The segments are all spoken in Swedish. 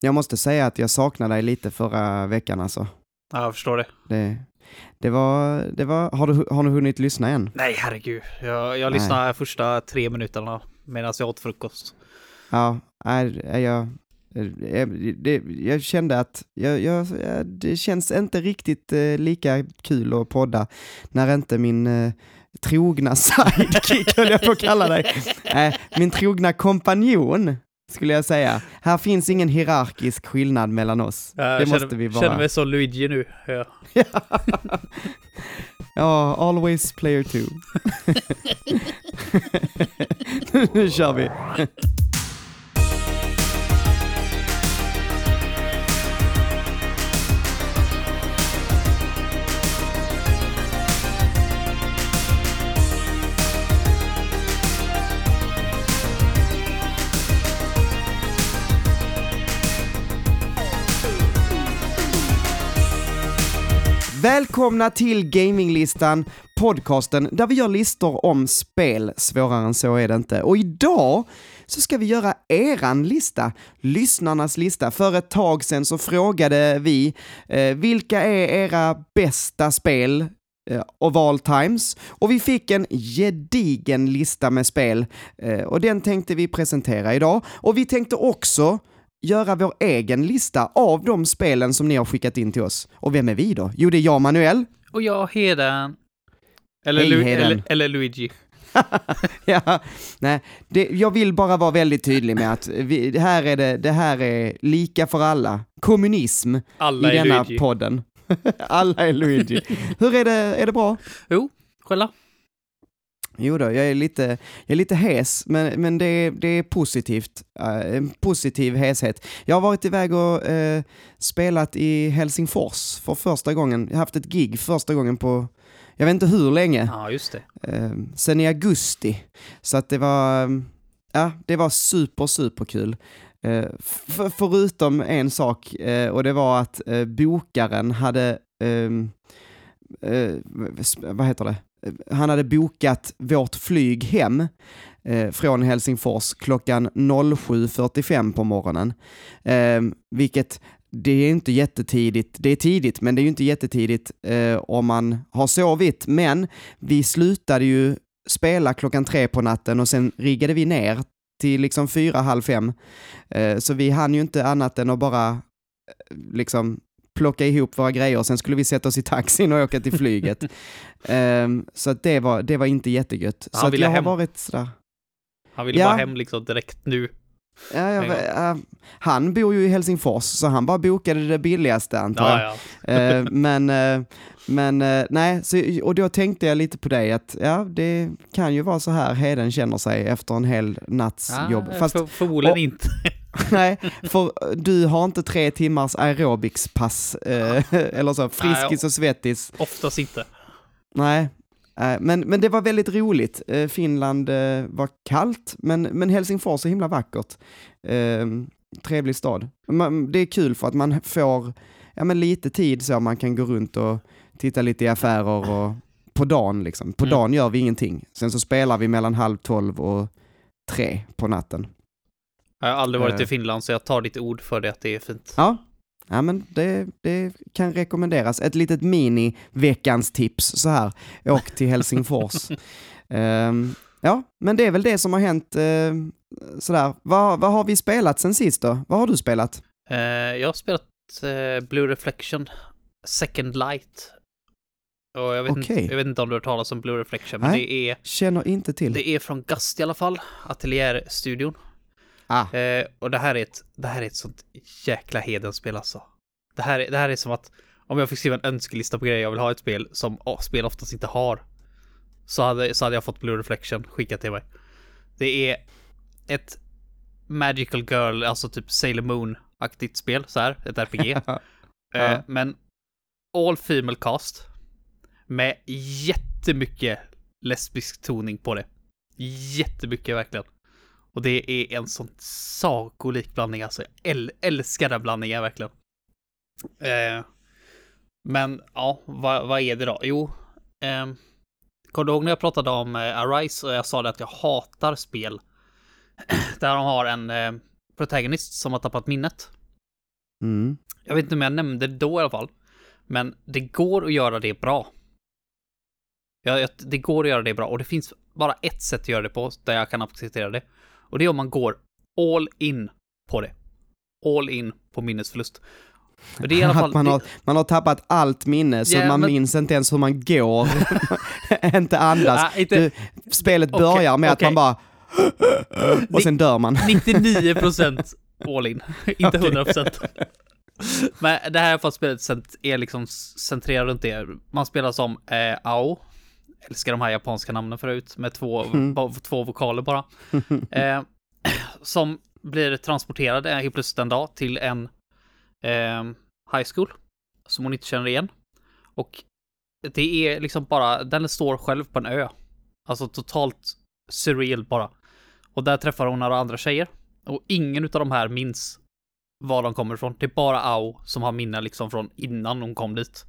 jag måste säga att jag saknade dig lite förra veckan alltså. Ja, jag förstår det. Det, det var, det var, har du, har du hunnit lyssna än? Nej, herregud. Jag, jag lyssnade första tre minuterna medan jag åt frukost. Ja, nej, jag, jag, det, jag kände att jag, jag, det känns inte riktigt eh, lika kul att podda när inte min eh, trogna sidekick, höll jag på att kalla dig, äh, min trogna kompanjon skulle jag säga. Här finns ingen hierarkisk skillnad mellan oss. Jag det känner, måste vi vara. känner mig som Luigi nu. Ja, ja always player two. nu kör vi. Välkomna till Gaminglistan, podcasten där vi gör listor om spel. Svårare än så är det inte. Och idag så ska vi göra eran lista, lyssnarnas lista. För ett tag sedan så frågade vi eh, vilka är era bästa spel eh, of all times. Och vi fick en gedigen lista med spel eh, och den tänkte vi presentera idag. Och vi tänkte också göra vår egen lista av de spelen som ni har skickat in till oss. Och vem är vi då? Jo, det är jag, Manuel. Och jag, Heden. Eller, Hej, Lu- Heden. eller, eller Luigi. ja, nej, det, jag vill bara vara väldigt tydlig med att vi, det, här är det, det här är lika för alla. Kommunism Alla i denna Luigi. podden. alla är Luigi. Hur är det, är det bra? Jo, kolla. Jo då, jag är lite, jag är lite hes, men, men det, är, det är positivt. Eh, en positiv heshet. Jag har varit iväg och eh, spelat i Helsingfors för första gången. Jag har haft ett gig första gången på, jag vet inte hur länge, Ja, just det. eh, sen i augusti. Så att det var, ja, det var super, super kul. Eh, f- förutom en sak, eh, och det var att eh, bokaren hade, ehm, eh, vad heter det? Han hade bokat vårt flyg hem eh, från Helsingfors klockan 07.45 på morgonen. Eh, vilket, det är inte jättetidigt, det är tidigt, men det är ju inte jättetidigt eh, om man har sovit. Men vi slutade ju spela klockan tre på natten och sen riggade vi ner till liksom fyra, halv fem. Eh, så vi hann ju inte annat än att bara eh, liksom plocka ihop våra grejer och sen skulle vi sätta oss i taxin och åka till flyget. Ehm, så att det var, det var inte jättegött. Han så ville jag har hem. varit sådär. Han ville Ja. bara hem liksom direkt nu. Ja, jag, Ja. äh, han bor ju i Helsingfors, så han bara bokade det billigaste antar jag. Ja, ja. Eh, men eh, men eh, nej, så, och då tänkte jag lite på dig att ja, det kan ju vara så här Heden känner sig efter en hel natts ja jobb. Fast för, förmodligen och- inte. nej, för du har inte tre timmars aerobicspass eh, eller så, friskis och svettis. Oftast inte. Nej, eh, men, men det var väldigt roligt. Eh, Finland eh, var kallt, men, men Helsingfors är himla vackert. Eh, trevlig stad. Det är kul för att man får ja, men lite tid så man kan gå runt och titta lite i affärer och på dagen liksom. På Mm. dagen gör vi ingenting. Sen så spelar vi mellan halv tolv och tre på natten. Jag har aldrig varit Eh. i Finland så jag tar ditt ord för det att det är fint. Ja, ja men det, det kan rekommenderas. Ett litet mini-veckans tips så här. Åk till Helsingfors. Ehm, ja, men det är väl det som har hänt uh, sådär. Vad, vad har vi spelat sen sist då? Vad har du spelat? Eh, jag har spelat eh, Blue Reflection Second Light. Och jag vet, inte, Okej. jag vet inte om du har hört talas om Blue Reflection, men Nej. det är, Känner inte till. det är från Gast i alla fall, Ateljärstudion. Ah, Eh, och det här är ett, det här är ett sånt jäkla hedenspel alltså. Det här, är- det här är som att om jag fick skriva en önskelista på grejer jag vill ha ett spel som oh, spel oftast inte har. Så hade, så hade jag fått Blue Reflection skickat till mig. Det är ett Magical Girl, alltså typ Sailor Moon-aktigt spel, så här, ett RPG. Eh, men all female cast. Med jättemycket lesbisk toning på det. Jättemycket verkligen. Och det är en sån sagolik blandning alltså. Jag äl- älskar den blandningen verkligen. Eh, men ja, vad, vad är det då? Jo, eh, kommer du ihåg när jag pratade om eh, Arise och jag sa det att jag hatar spel där de har en eh, protagonist som har tappat minnet? Mm. Jag vet inte om jag nämnde det då i alla fall. Men det går att göra det bra. Ja, det går att göra det bra och det finns bara ett sätt att göra det på där jag kan acceptera det. Och det är om man går all in på det. All in på minnesförlust. Det är i alla fall... Man, har, man har tappat allt minne så Ja, man men- minns inte ens hur man går, inte andas. Ah, inte, Du, spelet Okej, börjar med okej. att man bara och sen dör man. 99% all in, inte 100%. Men det här för spelet cent- är liksom centrerat runt det. Man spelar som eh, Ao. Älskar de här japanska namnen förut med två, Mm. två vokaler bara. Eh, som blir transporterad helt plötsligt en dag till en eh, high school som hon inte känner igen. Och det är liksom bara, den står själv på en ö. Alltså totalt surreal bara. Och där träffar hon några andra tjejer. Och ingen utav de här minns var de kommer ifrån. Det är bara Ao som har minnen liksom från innan hon kom dit.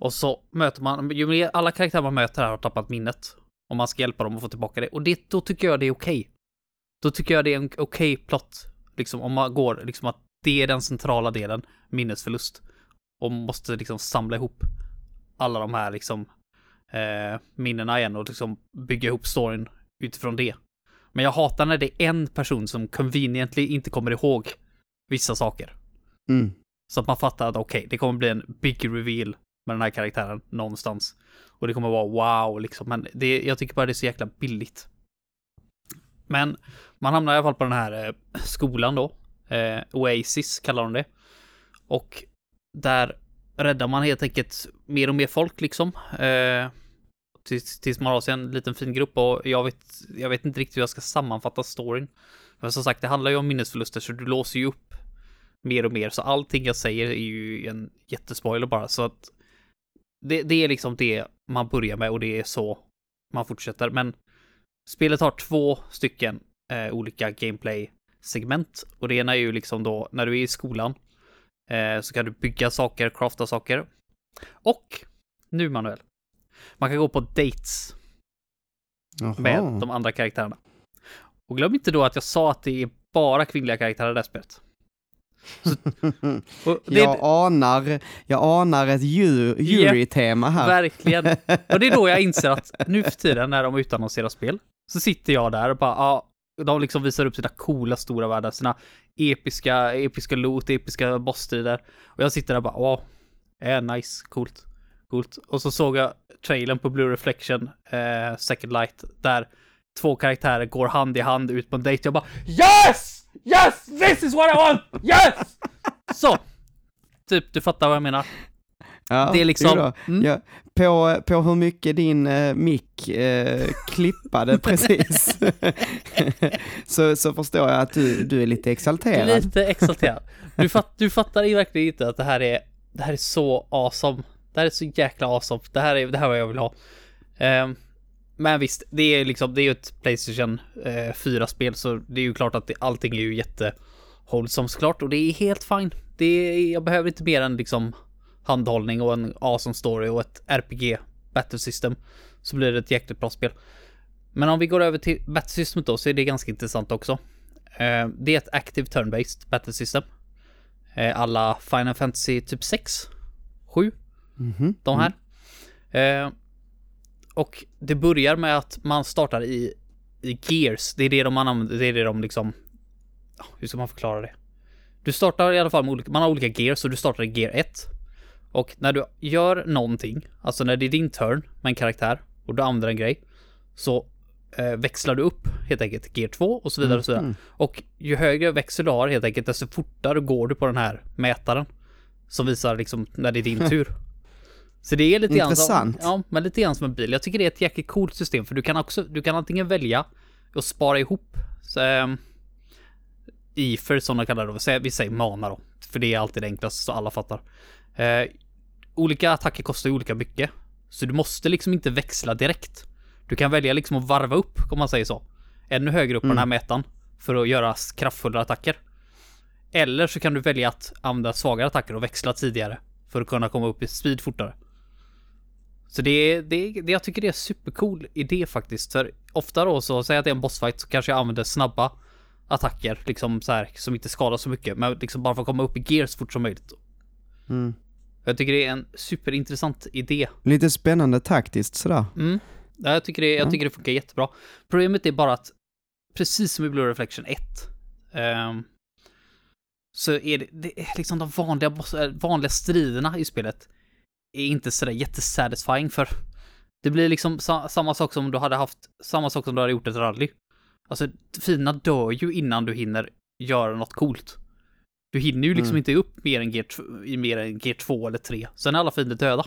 Och så möter man, ju mer alla karaktärer man möter här har tappat minnet. Och man ska hjälpa dem att få tillbaka det. Och det, då tycker jag det är okej. Då tycker jag det är en okej plott. Liksom om man går, liksom att det är den centrala delen, minnesförlust. Och måste liksom samla ihop alla de här liksom eh, minnena igen och liksom bygga ihop storyn utifrån det. Men jag hatar när det är en person som conveniently inte kommer ihåg vissa saker. Mm. Så att man fattar att okej, det kommer bli en big reveal med den här karaktären någonstans. Och det kommer vara wow liksom, men det, jag tycker bara det är så jäkla billigt. Men man hamnar i alla fall på den här eh, skolan då. Eh, Oasis kallar de det. Och där räddar man helt enkelt mer och mer folk liksom. Eh, tills, tills man har sig en liten fin grupp och jag vet, jag vet inte riktigt hur jag ska sammanfatta storyn. Men som sagt, det handlar ju om minnesförluster så du låser ju upp mer och mer. Så allting jag säger är ju en jättespoiler bara. Så att det, det är liksom det man börjar med och det är så man fortsätter. Men spelet har två stycken eh, olika gameplay-segment. Och det ena är ju liksom då när du är i skolan eh, så kan du bygga saker, crafta saker. Och nu Manuel, man kan gå på dates med Jaha. de andra karaktärerna. Och glöm inte då att jag sa att det är bara kvinnliga karaktärer i det här spelet. Och det, Jag anar, jag anar ett ju- jury-tema här. Verkligen. Och det är då jag inser att nu för tiden när de utannonserar spel så sitter jag där och bara, ja, de liksom visar upp sina coola stora världar, sina episka, episka loot, episka bossstrider. Och jag sitter där och bara, åh, är nice, coolt, coolt. Och så såg jag trailern på Blue Reflection, eh, Second Light, där två karaktärer går hand i hand ut på en dejt. Jag bara, yes! Yes! This is what I want! Yes! Så. Typ, du fattar vad jag menar. Ja, det är liksom-. Mm. Ja, på, på hur mycket din eh, mick eh, klippade precis, så, så förstår jag att du, du är lite exalterad. Lite exalterad. Du, fatt, du fattar ju verkligen inte att det här är, det här är så awesome. Det här är så jäkla awesome. Det här är, det här är vad jag vill ha. Ehm, men visst, det är liksom, det är ju ett Playstation eh, 4-spel, så det är ju klart att det, allting är ju jätte wholesome såklart, och det är helt fine. Det är, jag behöver inte mer än liksom handhållning och en awesome story och ett RPG battle system. Så blir det ett jäkligt bra spel. Men om vi går över till battle systemet då, så är det ganska intressant också. Eh, det är ett active turn-based battle system. Eh, alla Final Fantasy typ 6, 7, Mhm. de här. Eh, och det börjar med att man startar i, i gears. Det är det de använder, det är det de liksom... Hur ska man förklara det? Du startar i alla fall med olika, man har olika gears, så du startar i gear 1. Och när du gör någonting, alltså när det är din turn med en karaktär och du använder en grej, så eh, växlar du upp helt enkelt gear 2 och så vidare och så vidare. Mhm. Och ju högre växel du har helt enkelt, desto fortare går du på den här mätaren. Som visar liksom när det är din tur. Så det är lite grann som, Intressant. ja, men lite grann som en bil. Jag tycker det är ett jäkligt coolt system för du kan också, du kan antingen välja att spara ihop så, ähm, IFER som de kallar det, vi säger mana då. För det är alltid det enklaste så alla fattar. Eh, olika attacker kostar ju olika mycket. Så du måste liksom inte växla direkt. Du kan välja liksom att varva upp, om man säger så. Ännu högre upp på den här mätaren. För att göra kraftfulla attacker. Eller så kan du välja att använda svagare attacker och växla tidigare. För att kunna komma upp i speed fortare. Så det det, det jag tycker det är supercool idé faktiskt. För ofta då så, säg att det är en bossfight så kanske jag använder snabba attacker, liksom så här, som inte skadar så mycket, men liksom bara för att komma upp i gear så fort som möjligt. Mm. Jag tycker det är en superintressant idé. Lite spännande taktiskt sådär. Mm. Ja, jag, tycker det, jag Ja. tycker det funkar jättebra. Problemet är bara att, precis som i Blue Reflection 1, ehm, så är det, det är liksom de vanliga, boss, äh, vanliga striderna i spelet är inte sådär jättesatisfying för det blir liksom sa, samma sak som du hade haft, samma sak som du hade gjort ett rally. Alltså, fina dör ju innan du hinner göra något coolt. Du hinner ju liksom Mm. inte upp mer än, gear, tw- i mer än gear 2 eller 3. Sen är alla fiender döda.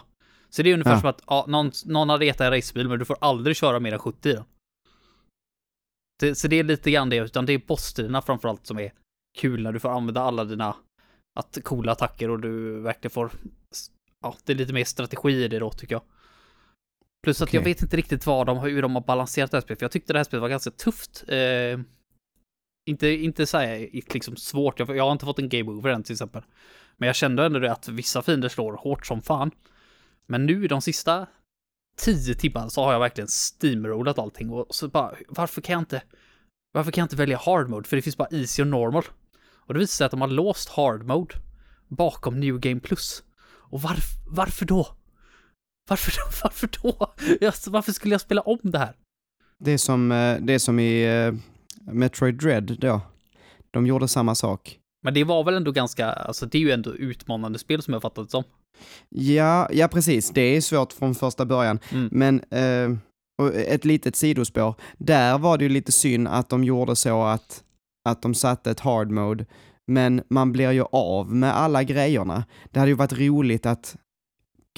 Så det är ungefär Ja. som att ja, någon, någon har retat en racebil men du får aldrig köra mer än 70 i den. Det, så det är lite grann det, utan det är bossstriderna framförallt som är kul när du får använda alla dina att, coola attacker och du verkligen får ja, det är lite mer strategi i det då tycker jag. Plus att jag vet inte riktigt vad de, hur de har balanserat det här spelet, för jag tyckte det här spelet var ganska tufft. Eh, inte, inte så här liksom svårt, jag, jag har inte fått en game over än till exempel. Men jag kände ändå det att vissa fiender slår hårt som fan. Men nu de sista tio timmarna så har jag verkligen steamrollat allting och så bara, varför kan jag inte, varför kan jag inte välja hard mode? För det finns bara easy och normal. Och det visar sig att de har låst hard mode bakom new game plus. Och varf, varför då? Varför? Varför då? Varför skulle jag spela om det här? Det är som, eh, det är som i eh, Metroid Dread då. De gjorde samma sak. Men det var väl ändå ganska, alltså det är ju ändå utmanande spel som jag fattat det som. Ja, ja precis. Det är svårt från första början. Mm. Men eh, ett litet sidospår. Där var det ju lite synd att de gjorde så att, att de satte ett hard mode. Men man blir ju av med alla grejerna. Det hade ju varit roligt att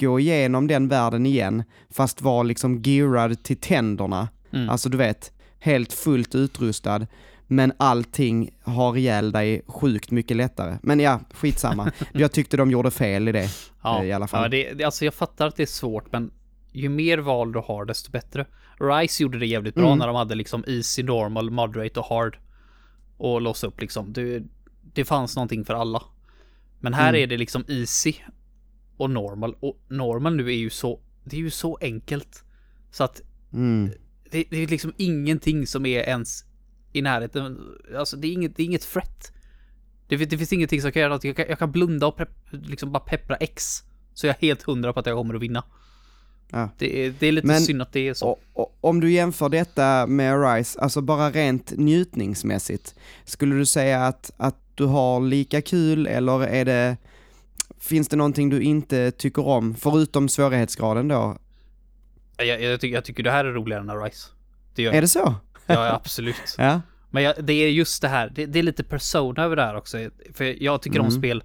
gå igenom den världen igen, fast vara liksom gearad till tänderna. Mm. Alltså du vet, helt fullt utrustad. Men allting har ihjäl dig sjukt mycket lättare. Men ja, skitsamma. Jag tyckte de gjorde fel i det. Ja, i alla fall. Ja, det, alltså jag fattar att det är svårt, men ju mer val du har, desto bättre. Rise gjorde det jävligt bra Mm. när de hade liksom easy, normal, moderate och hard. Och låsa upp liksom. Det, det fanns någonting för alla. Men här Mm. är det liksom easy och normal. Och normal nu är ju så, det är ju så enkelt. Så att Mm. det, det är liksom ingenting som är ens i närheten. Alltså det är inget, det är inget threat. Det, det finns ingenting som kan göra att jag kan, jag kan blunda och prepp, liksom bara peppra X. Så jag är helt hundra på att jag kommer att vinna. Ja. Det är, det är lite Men- synd att det är så. Och, och, om du jämför detta med Rise, alltså bara rent njutningsmässigt, skulle du säga att, att du har lika kul eller är det, finns det någonting du inte tycker om, förutom svårighetsgraden då? Jag, jag, tycker, jag tycker det här är roligare än Rise. Det Är jag. det så? Ja, absolut. Ja. Men jag, det är just det här, det, det är lite persona över det här också. För jag tycker om Mm. spel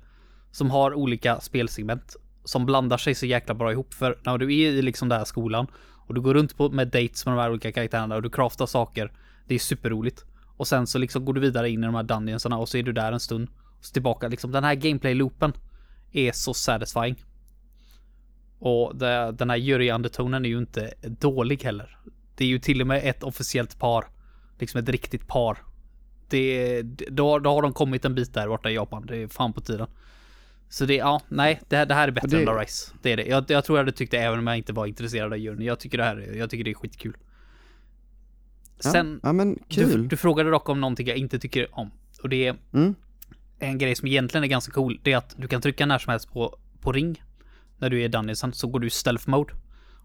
som har olika spelsegment som blandar sig så jäkla bra ihop. För när du är i liksom den här skolan och du går runt på, med dates med de här olika karaktärerna och du craftar saker. Det är superroligt. Och sen så liksom går du vidare in i de här dungeonsarna och så är du där en stund. Och så tillbaka liksom. Den här gameplay-loopen är så satisfying. Och det, den här jury-undertonen är ju inte dålig heller. Det är ju till och med ett officiellt par. Liksom ett riktigt par. Det, då, då har de kommit en bit där borta i Japan. Det är fan på tiden. Så det, ja, nej, det, här- det här är bättre det- än The Rise. Det är det. Jag, jag tror jag hade tyckt det även om jag inte var intresserad av juryn. Jag tycker det här, är- jag tycker det är skitkul. Sen, ja, men du, kul. du frågade dock om någonting jag inte tycker om. Och det är Mm. en grej som egentligen är ganska cool. Det är att du kan trycka när som helst på, på ring. När du är i dungeonsen så går du i stealth mode.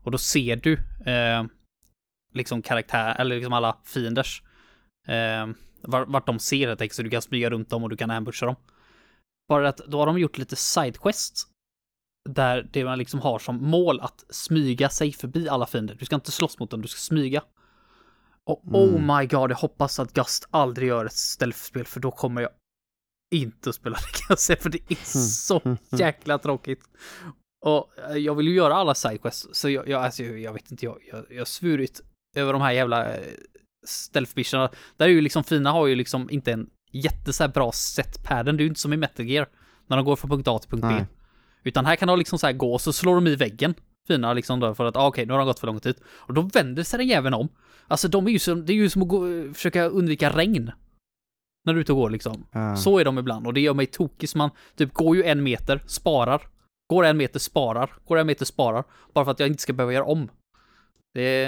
Och då ser du eh, liksom karaktär, eller liksom alla fienders. Eh, vart, vart de ser helt enkelt, så du kan smyga runt dem och du kan ambusha dem. Bara att då har de gjort lite sidequests. Där det man liksom har som mål att smyga sig förbi alla fiender. Du ska inte slåss mot dem, du ska smyga. Och oh Mm. my god, jag hoppas att Gust aldrig gör ett stealth-spel för då kommer jag inte att spela det kan jag säga, för det är så jäkla tråkigt. Och eh, jag vill ju göra alla sidequests, så jag, jag, alltså, jag vet inte, jag, jag, jag har svurit över de här jävla eh, stealth-missionerna. Där är ju liksom fina har ju liksom inte en jätte så här bra set pattern, det är ju inte som i Metal Gear, när de går från punkt A till punkt B. Nej. Utan här kan de liksom så här gå och så slår de i väggen. Fina liksom då för att, ah, okej, nu har de gått för lång tid. Och då vänder sig den jäveln om. Alltså de är ju som, det är ju som att gå, försöka undvika regn. När du är ute och går liksom. Ja. Så är de ibland och det gör mig tokig så man typ går ju en meter, sparar. Går en meter, sparar. Går en meter, sparar. Bara för att jag inte ska behöva göra om. Det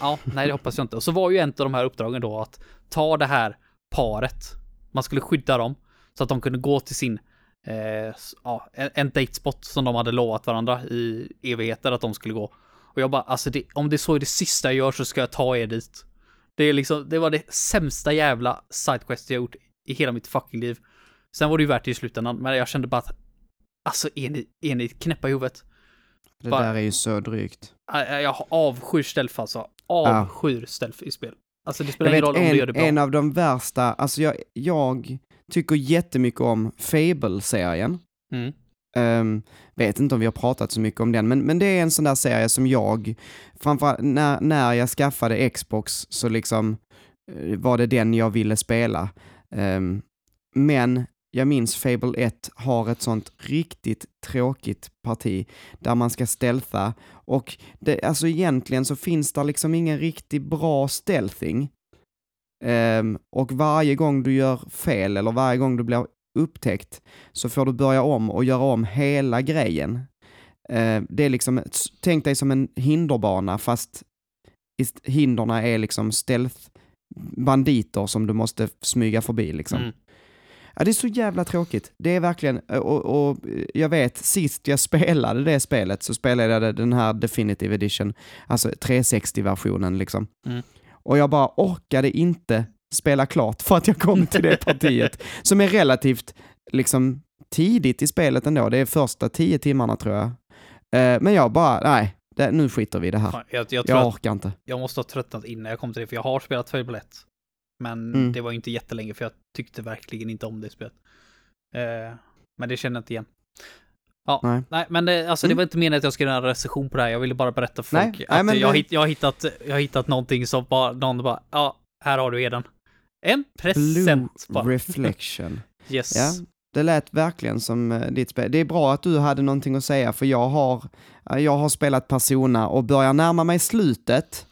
ja, nej det hoppas jag inte. Och så var ju en av de här uppdragen då att ta det här paret man skulle skydda dem så att de kunde gå till sin, eh, ja, en, en datespot som de hade lovat varandra i evigheter att de skulle gå. Och jag bara, alltså det, om det så är det sista jag gör så ska jag ta er dit. Det är liksom, det var det sämsta jävla sidequest jag gjort i hela mitt fucking liv. Sen var det ju värt det i slutändan, men jag kände bara att, alltså är ni, är ni knäppa i huvudet? Det Bara- där är ju så drygt. Jag, avskyr stealth alltså. Avskyr stealth i spel. Alltså det spelar ingen roll om du gör det en, bra. en av de värsta, alltså jag, jag tycker jättemycket om Fable-serien. Mm. Ehm, vet inte om vi har pratat så mycket om den, men, men det är en sån där serie som jag, framförallt när, när jag skaffade Xbox så liksom eh, var det den jag ville spela. Ehm, men jag minns Fable 1 har ett sånt riktigt tråkigt parti där man ska stealtha och det, alltså egentligen så finns det liksom ingen riktigt bra stealthing. Ehm, och varje gång du gör fel eller varje gång du blir upptäckt så får du börja om och göra om hela grejen. Eh, det är liksom, tänk dig som en hinderbana fast hinderna är liksom stealth banditer som du måste smyga förbi liksom. Mm. Ja, det är så jävla tråkigt. Det är verkligen, och, och jag vet, sist jag spelade det spelet så spelade jag den här Definitive Edition, alltså 360-versionen liksom. Mm. Och jag bara orkade inte spela klart för att jag kom till det partiet, som är relativt liksom tidigt i spelet ändå. Det är första tio timmarna tror jag. Eh, men jag bara, nej, det, nu skiter vi i det här. Jag, jag Jag orkar inte. jag måste ha tröttnat innan jag kom till det, för jag har spelat Fable 1. Men Mm. det var inte jättelänge, för jag tyckte verkligen inte om det spelet. Eh, men det känner jag inte igen. Ja, Nej. nej, men det, alltså, det Mm. var inte meningen att jag skulle göra en recension på det här. Jag ville bara berätta för Nej, folk nej, att men jag, det- hitt, jag, har hittat, jag har hittat någonting som bara, någon bara, ja, här har du Eden. En present Blue bara. Reflection. Yes. Ja, det lät verkligen som eh, ditt spel. Det är bra att du hade någonting att säga, för jag har, eh, jag har spelat Persona och börjar närma mig slutet,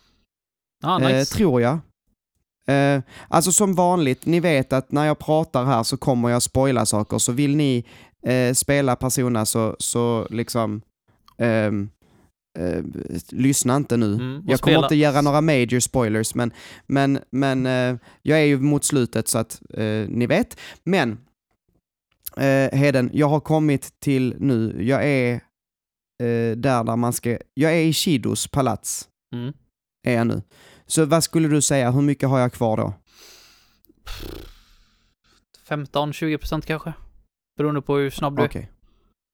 Ah, eh, nice. tror jag. Eh, alltså som vanligt, ni vet att när jag pratar här så kommer jag spoila saker, så vill ni eh, spela Persona så, så liksom ehm, eh, lyssna inte nu. Mm, jag kommer spela- inte göra några major spoilers, men, men, men eh, jag är ju mot slutet så att eh, ni vet. Men eh, Heden, jag har kommit till nu, jag är eh, där, där man ska, jag är i Shidos palats, Mm. är jag nu. Så vad skulle du säga, hur mycket har jag kvar då? 15-20% kanske. Beroende på hur snabb du är. Okej.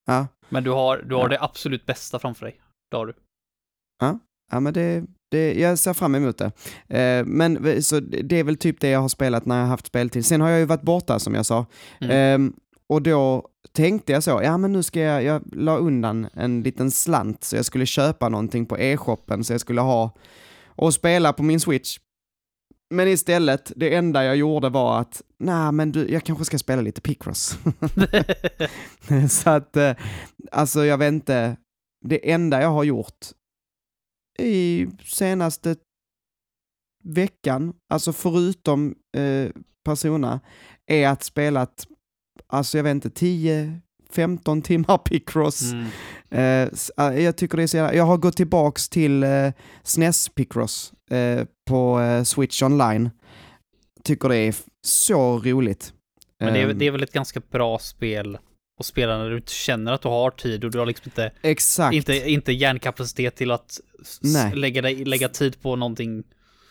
Ja, Men du har, du har Ja. det absolut bästa framför dig. Det har du. ja men det, det, jag ser fram emot det. Eh, men så det är väl typ det jag har spelat när jag har haft speltid. Sen har jag ju varit borta som jag sa. Mm. Ehm, och då tänkte jag så, ja men nu ska jag, jag la undan en liten slant så jag skulle köpa någonting på e-shoppen så jag skulle ha och spela på min switch. Men istället, det enda jag gjorde var att, nej men du, jag kanske ska spela lite Picross. så att, eh, alltså jag vet inte, det enda jag har gjort i senaste veckan, alltså förutom eh, Persona, är att spela alltså jag vet inte, 10-15 timmar Picross. Mm. Eh, eh, jag tycker det är så jävla, jag har gått tillbaks till eh, SNES Picross eh, på eh, Switch online. Tycker det är så roligt. Men det är, Ehm, det är väl ett ganska bra spel att spela när du inte känner att du har tid och du har liksom inte, Exakt. inte, inte hjärnkapacitet till att lägga, dig, lägga tid på någonting.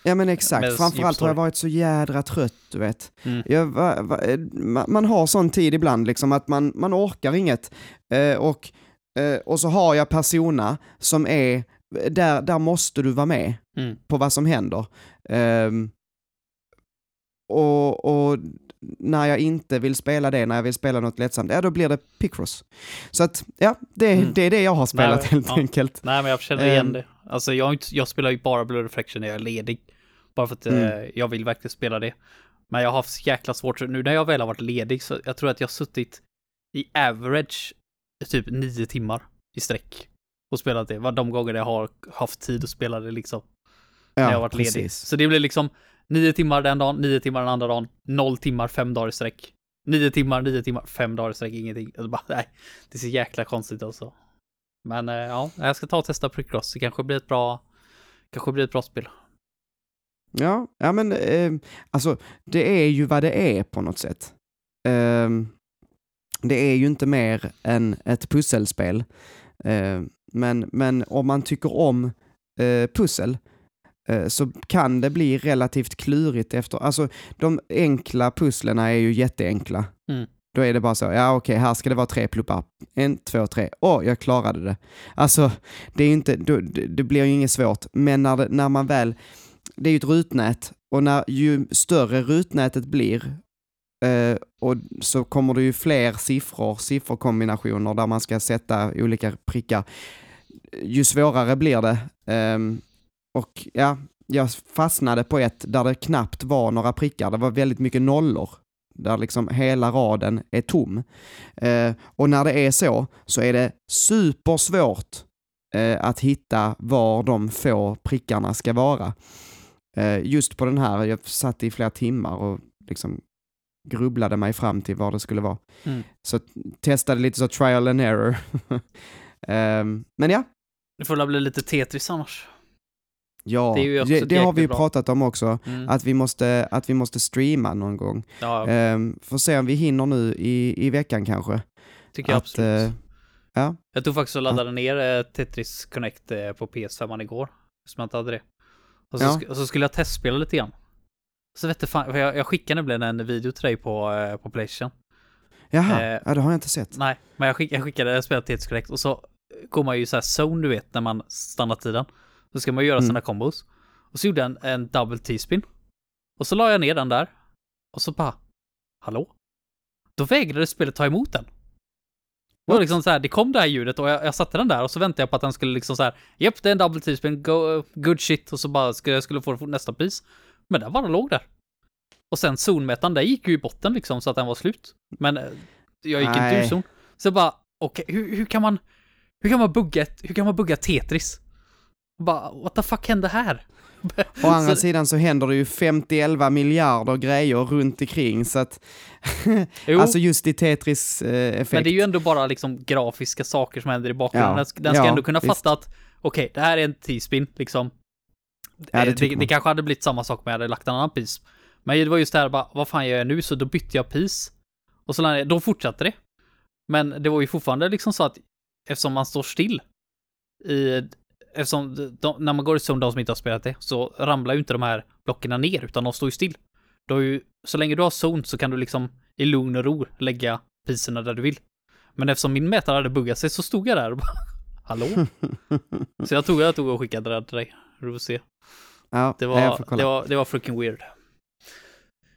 Ja men exakt, med framförallt har jag varit så jädra trött, du vet. Mm. Jag, va, va, eh, ma- man har sån tid ibland, liksom att man, man orkar inget. Eh, och, eh, och så har jag Persona som är, där, där måste du vara med Mm. på vad som händer. Ehm, och, och när jag inte vill spela det, när jag vill spela något lättsamt, ja då blir det Picross. Så att, ja, det, Mm. det är det jag har spelat Nej, helt ja. enkelt. Nej, men jag känner igen Ehm. det. Alltså jag, jag spelar ju bara Blue Reflection när jag är ledig. Bara för att Mm. eh, jag vill verkligen spela det. Men jag har haft jäkla svårt, nu när jag väl har varit ledig så jag tror att jag har suttit i average typ nio timmar i sträck och spelat det. Var de gånger jag har haft tid att spela det liksom. Ja, när jag har varit ledig. precis. Så det blir liksom nio timmar den dagen, nio timmar den andra dagen, noll timmar fem dagar i sträck. Nio timmar, nio timmar, fem dagar i sträck, ingenting. Alltså bara, nej, det är så jäkla konstigt alltså. Men eh, ja, jag ska ta och testa Prickross. Det kanske blir ett bra, kanske blir ett bra spel. Ja, ja men eh, alltså det är ju vad det är på något sätt. Eh, det är ju inte mer än ett pusselspel. Eh, men, men om man tycker om eh, pussel eh, så kan det bli relativt klurigt efter, alltså de enkla pusslerna är ju jätteenkla. Mm. Då är det bara så, ja okej, här ska det vara tre pluppar. En, två, tre. Åh, jag klarade det. Alltså, det är inte, det, det blir ju inget svårt, men när, det, när man väl, det är ju ett rutnät, och när ju större rutnätet blir, eh, och så kommer det ju fler siffror, sifferkombinationer där man ska sätta olika prickar, ju svårare blir det. Eh, och ja, jag fastnade på ett där det knappt var några prickar, det var väldigt mycket nollor där liksom hela raden är tom. Eh, och när det är så, så är det supersvårt eh, att hitta var de få prickarna ska vara. Eh, just på den här, jag satt i flera timmar och liksom grubblade mig fram till var det skulle vara. Mm. Så testade lite så trial and error. Ehm, men ja, Det får väl bli lite Tetris annars. ja Det det, det har vi ju pratat om också. Mm. Att vi, måste, att vi måste streama någon gång. Ja, Um, får se om vi hinner nu i, i veckan kanske. tycker jag att, absolut. eh, ja. Jag tog faktiskt och laddade ner eh, Tetris Connect på PS5 igår. Som jag inte hade det. Och så, Ja. sk- och så skulle jag testspela lite grann. Så vet du fan, för jag, jag skickade nämligen en video till dig på, eh, på Playstation. Jaha, Eh, ja, det har jag inte sett. Nej, men jag, skick, jag skickade, jag spelade Tetris Connect och så går man ju så här zone du vet när man stannar tiden. Så ska man göra Mm. sina combos. Och så gjorde jag en, en double T-spin. Och så la jag ner den där. Och så bara, hallå? Då vägrade spelet ta emot den. Det var liksom så här, det kom det här ljudet och jag, jag satte den där och så väntade jag på att den skulle liksom så här, japp det är en double T-spin, go, good shit och så bara skulle jag skulle få nästa pris. Men den bara låg där. Och sen zonmätaren, där gick ju i botten liksom så att den var slut. Men eh, jag gick inte ur Nej. zon. Så jag bara, okej, hur, hur kan man, hur kan man bugga hur kan man bugga Tetris? Och bara, what the fuck hände här? Å andra Så- sidan så händer det ju 50-11 miljarder grejer runt omkring så att... Alltså just i Tetris eh. Men det är ju ändå bara liksom grafiska saker som händer i bakgrunden. Ja, Den ska, ja, ändå kunna visst. fatta att okej, det här är en T-spin liksom. Ja, det Eh, det, det, kanske hade blivit samma sak om jag hade lagt en annan piece. Men det var just det här bara, vad fan gör jag nu? Så då bytte jag piece. Och så landade jag- då fortsatte det. Men det var ju fortfarande liksom så att eftersom man står still i, eftersom de, när man går i zon, de som inte har spelat det, så ramlar ju inte de här blockerna ner, utan de står ju still. Du har ju, så länge du har zon så kan du liksom i lugn och ro lägga picerna där du vill. Men eftersom min mätare hade buggat sig så stod jag där och bara, hallå? så jag tog, jag tog och skickade det till dig. Du får se. ja, Det var, det var, det var freaking weird.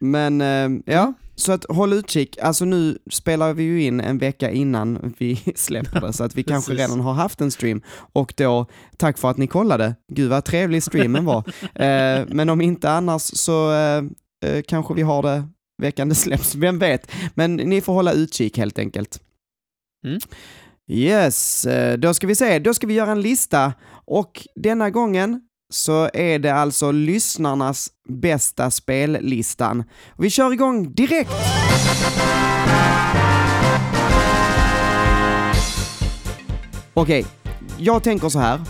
Men eh, ja, så att håll utkik. Alltså nu spelar vi ju in en vecka innan vi släpper det, så att vi kanske redan har haft en stream. Och då, tack för att ni kollade. Gud vad trevlig streamen var. eh, men om inte annars så eh, kanske vi har det veckan det släpps, vem vet. Men ni får hålla utkik helt enkelt. Mm. Yes, då ska vi se, då ska vi göra en lista och denna gången så är det alltså lyssnarnas bästa spellistan. Vi kör igång direkt! Okej, jag tänker så här.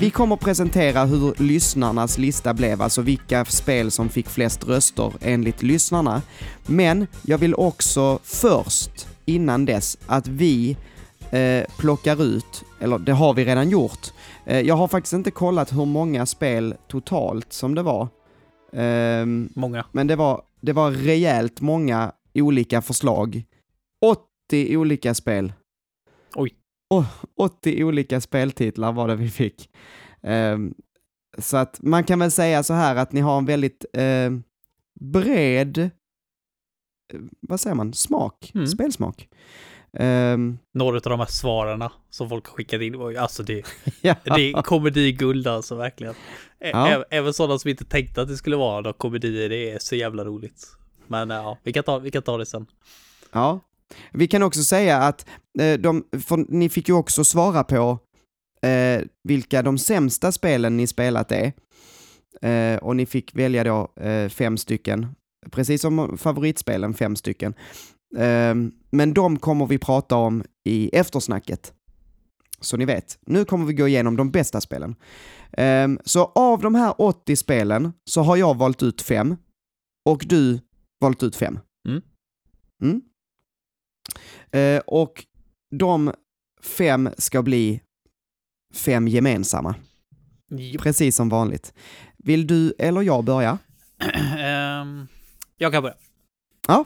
Vi kommer presentera hur lyssnarnas lista blev, alltså vilka spel som fick flest röster enligt lyssnarna. Men jag vill också först, innan dess, att vi eh, plockar ut, eller det har vi redan gjort. Eh, jag har faktiskt inte kollat hur många spel totalt som det var. Ehm, Många. men det var, det var rejält många olika förslag. 80 olika spel. Oj. Och 80 olika speltitlar var det vi fick. Ehm, så att man kan väl säga så här att ni har en väldigt eh, bred, eh, vad säger man, smak, Mm. spelsmak. Ehm, Några av de här svaren som folk har skickat in var ju, alltså det, ja. det är komediguld alltså verkligen. Ä- Ja. Även sådana som inte tänkte att det skulle vara några komedier, det är så jävla roligt. Men ja, vi kan ta, vi kan ta det sen. Ja. Vi kan också säga att eh, de, ni fick ju också svara på eh, vilka de sämsta spelen ni spelat är. Eh, och ni fick välja då eh, fem stycken, precis som favoritspelen fem stycken. Eh, men de kommer vi prata om i eftersnacket. Så ni vet, nu kommer vi gå igenom de bästa spelen. Ehm, så av de här 80 spelen så har jag valt ut fem och du valt ut fem. Mm. Mm. Eh, och de fem ska bli fem gemensamma, Jo. precis som vanligt. Vill du eller jag börja? Ehm, jag kan börja. Ja.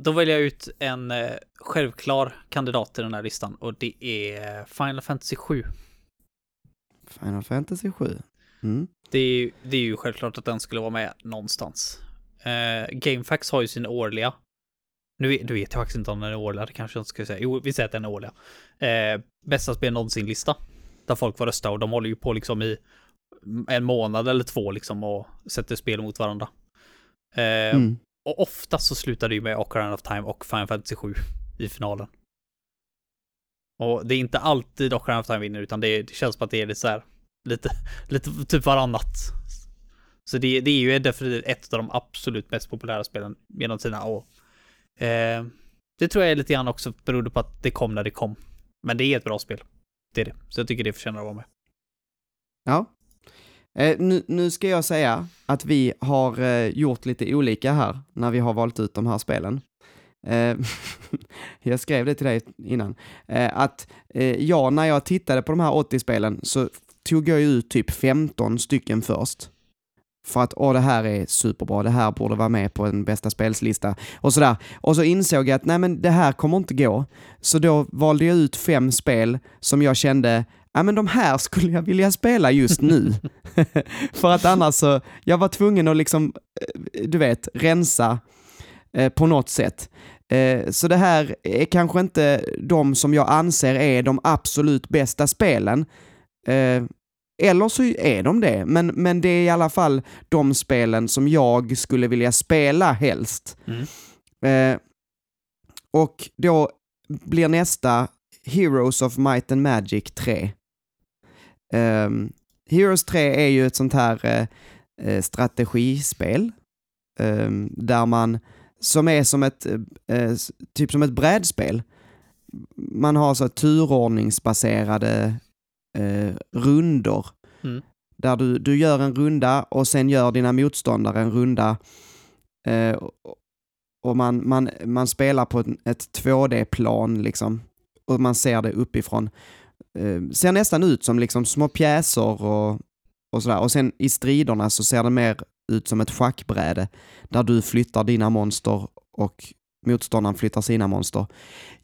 Då väljer jag ut en eh, självklar kandidat till den här listan och det är Final Fantasy 7. Final Fantasy 7. Mm. Det är, ju- det är ju självklart att den skulle vara med någonstans. Eh, GameFAQs har ju sin årliga. Nu, nu vet jag faktiskt inte om den är årliga, det kanske jag inte ska säga. Jo, vi säger att den är årliga. Eh, bästa spel någonsin-lista. Där folk får rösta och de håller ju på liksom i en månad eller två liksom och sätter spel mot varandra. Eh, Mm. Och ofta så slutar det ju med Ocarina of Time och Final Fantasy 7 i finalen. Och det är inte alltid Ocarina of Time vinner, utan det, det känns som att det är lite så här, lite, lite typ varannat. Så det, det är ju definitivt ett av de absolut mest populära spelen genom tiderna. Och, eh, det tror jag är lite grann också beroende på att det kom när det kom. Men det är ett bra spel. Det är det. Så jag tycker det förtjänar att vara med. Ja. Eh, nu, nu ska jag säga att vi har eh, gjort lite olika här när vi har valt ut de här spelen. Eh, jag skrev det till dig innan. Eh, att jag, ja, när jag tittade på de här 80 spelen så tog jag ju ut typ 15 stycken först. För att, åh det här är superbra, det här borde vara med på en bästa spelslista och sådär. Och så insåg jag att nej men det här kommer inte gå. Så då valde jag ut fem spel som jag kände, ja men de här skulle jag vilja spela just nu. För att annars så, jag var tvungen att liksom, eh, du vet, rensa eh, på något sätt. Eh, så det här är kanske inte de som jag anser är de absolut bästa spelen. Eh, eller så är de det, men, men det är i alla fall de spelen som jag skulle vilja spela helst. Mm. Eh, och då blir nästa Heroes of Might and Magic 3. Ehm, Heroes 3 är ju ett sånt här eh, strategispel ehm, där man, som är som ett, s- typ som ett brädspel. Man har så turordningsbaserade eh, rundor Mm. där du, du gör en runda och sen gör dina motståndare en runda eh, och- och man, man, man spelar på ett, ett 2D-plan liksom och man ser det uppifrån. Eh, ser nästan ut som liksom små pjäser och, och sådär. Och sen i striderna så ser det mer ut som ett schackbräde där du flyttar dina monster och motståndaren flyttar sina monster.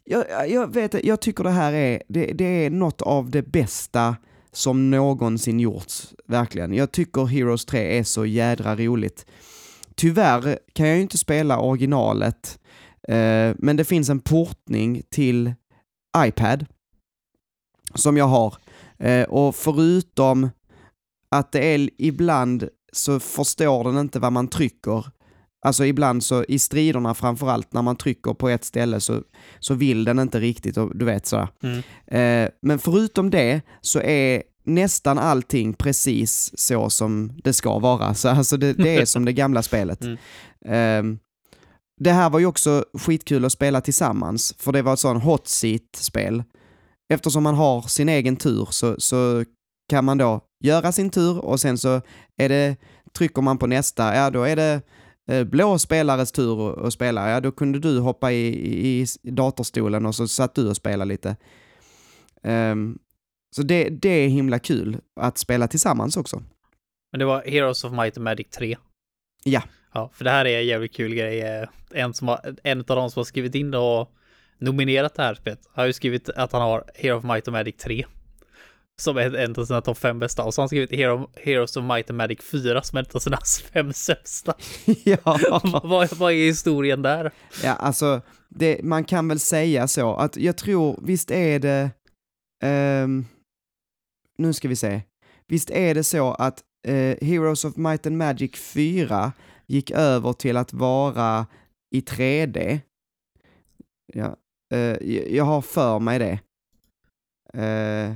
Jag, jag- vet jag tycker det här är, det, det är något av det bästa som någonsin gjorts, verkligen. Jag tycker Heroes 3 är så jädra roligt. Tyvärr kan jag ju inte spela originalet, eh, men det finns en portning till iPad som jag har. Eh, och förutom att det är ibland så förstår den inte vad man trycker. Alltså ibland så i striderna framförallt när man trycker på ett ställe så, så vill den inte riktigt och du vet sådär. Mm. Eh, men förutom det så är nästan allting precis så som det ska vara. Så alltså det, det är som det gamla spelet. Mm. Ehm, det här var ju också skitkul att spela tillsammans, för det var ett sånt hot seat-spel. Eftersom man har sin egen tur så, så kan man då göra sin tur och sen så är det, trycker man på nästa, ja då är det eh, blå spelares tur att- spela. Ja, då kunde du hoppa i, i, datorstolen och så satt du och spelade lite. Ehm, så det, det är himla kul att spela tillsammans också. Men det var Heroes of Might and Magic 3. Ja. Ja, för det här är en jävligt kul grej. Eh, En, som har, en av de som har skrivit in och nominerat det här spelet har ju skrivit att han har Hero of Might and Magic 3. Som är en av sina topp fem bästa. Och så har han skrivit Hero, Heroes of Might and Magic 4 som är en av sina fem sämsta. ja. vad, vad är historien där? Ja, alltså, det, man kan väl säga så att jag tror, visst är det, ehm, nu ska vi se, visst är det så att eh, Heroes of Might and Magic 4 gick över till att vara i 3D. Ja, jag- jag har för mig det. Eh,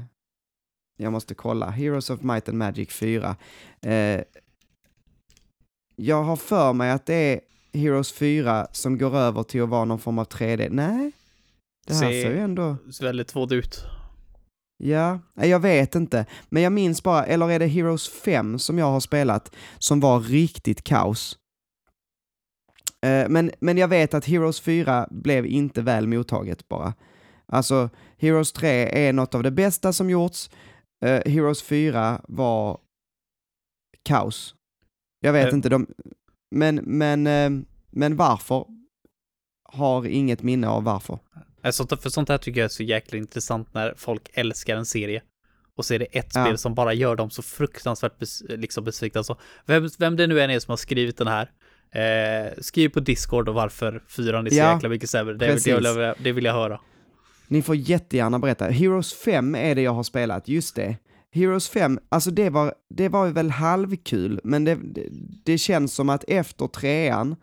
jag måste kolla, Heroes of Might and Magic 4. Eh, jag har för mig att det är Heroes 4 som går över till att vara någon form av 3D. Nej, det här Se- ser ju ändå... Ser väldigt 2D ut. Ja, jag vet inte. Men jag minns bara, eller är det Heroes 5 som jag har spelat, som var riktigt kaos? Eh, men, men jag vet att Heroes 4 blev inte väl mottaget bara. Alltså, Heroes 3 är något av det bästa som gjorts. Eh, Heroes 4 var kaos. Jag vet Eh. inte, de, men, men, men varför? Har inget minne av varför. Alltså, för sånt här tycker jag är så jäkla intressant när folk älskar en serie. Och så är det ett Ja. spel som bara gör dem så fruktansvärt bes liksom besvikna. Så vem, vem det nu än är som har skrivit den här, eh, skriv på Discord och varför fyran är så Ja, jäkla mycket sämre. Det, det, vill jag, det vill jag höra. Ni får jättegärna berätta. Heroes 5 är det jag har spelat, just det. Heroes 5, alltså det var, det var väl halvkul, men det, det, det känns som att efter trean,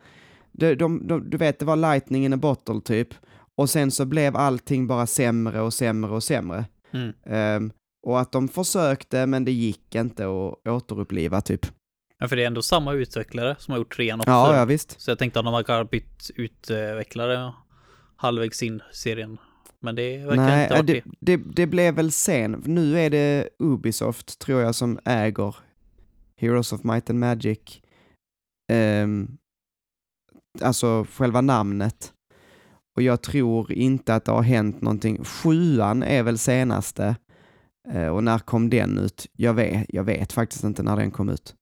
de, de, de, du vet, det var lightning in a bottle typ, och sen så blev allting bara sämre och sämre och sämre. Mm. Ehm, och att de försökte, men det gick inte att återuppliva typ. Ja, för det är ändå samma utvecklare som har gjort trean och Ja, ja visst. Så jag tänkte att de har bytt utvecklare halvvägs in serien. Men det verkar Nej, inte ha det, det. det, det blev väl sen. Nu är det Ubisoft, tror jag, som äger Heroes of Might and Magic. Ehm, alltså själva namnet. Och jag tror inte att det har hänt någonting. Sjuan är väl senaste. Eh, och när kom den ut? Jag vet, jag vet faktiskt inte när den kom ut.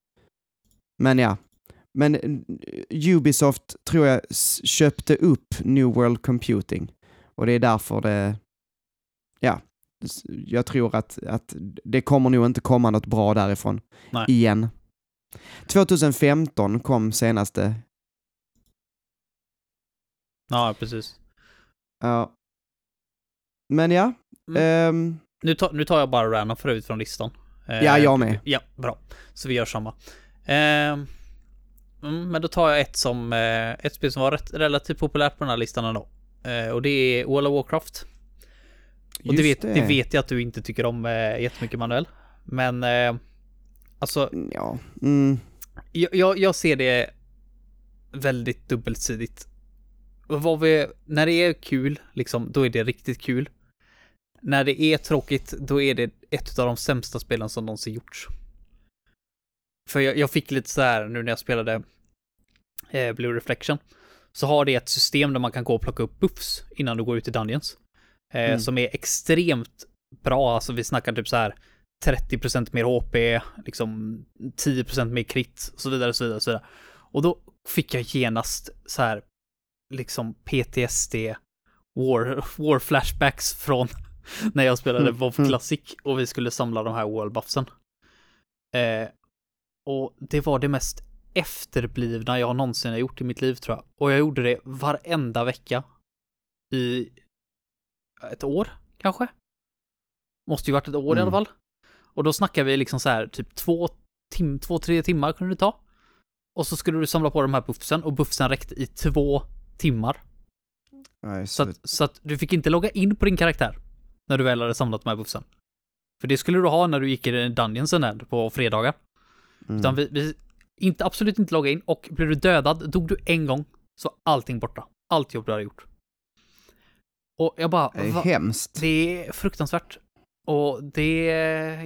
Men ja. Men eh, Ubisoft tror jag köpte upp New World Computing. Och det är därför det, ja, jag tror att, att det kommer nog inte komma något bra därifrån Nej. igen. 2015 kom senaste, Ja, precis. ja. Men ja, Mm. ehm, Nu, tar- nu tar jag bara random förut från listan. Eh, Ja, jag med. Ja, bra. Så vi gör samma. Ehm, mm, men då tar jag ett som, eh, ett spel som var rätt, relativt populärt på den här listan ändå. Eh, och det är World of Warcraft. Och det vet, det. vet jag att du inte tycker om eh, jättemycket Manuel. Men eh, alltså, Ja, mm, jag, jag, jag ser det väldigt dubbelsidigt. Vi, när det är kul, liksom, då är det riktigt kul. När det är tråkigt, då är det ett av de sämsta spelen som någonsin gjorts. För jag, jag fick lite så här nu när jag spelade eh, Blue Reflection. Så har det ett system där man kan gå och plocka upp buffs innan du går ut i Dungeons. Eh, Mm. Som är extremt bra, alltså vi snackar typ så här 30% mer HP, liksom 10% mer krit, och så vidare, och så vidare, och så vidare. Och då fick jag genast så här, liksom PTSD, war, war flashbacks från när jag spelade Mm, WoW mm. Classic och vi skulle samla de här world buffsen. Eh, och det var det mest efterblivna jag någonsin har gjort i mitt liv tror jag. Och jag gjorde det varenda vecka i ett år kanske. Måste ju varit ett år i Mm. alla fall. Och då snackar vi liksom så här typ två, tim två tre timmar kunde det ta. Och så skulle du samla på de här buffsen och buffsen räckte i två timmar. nej, Så att, så att du fick inte logga in på din karaktär när du väl hade samlat de här buffsen. För det skulle du ha när du gick i Dungeonsen där på fredagar. Mm. Utan vi, vi inte, absolut inte logga in och blev du dödad, dog du en gång, så allting borta. Allt jobb du hade gjort. Och jag bara, det är va? hemskt. Det är fruktansvärt. Och det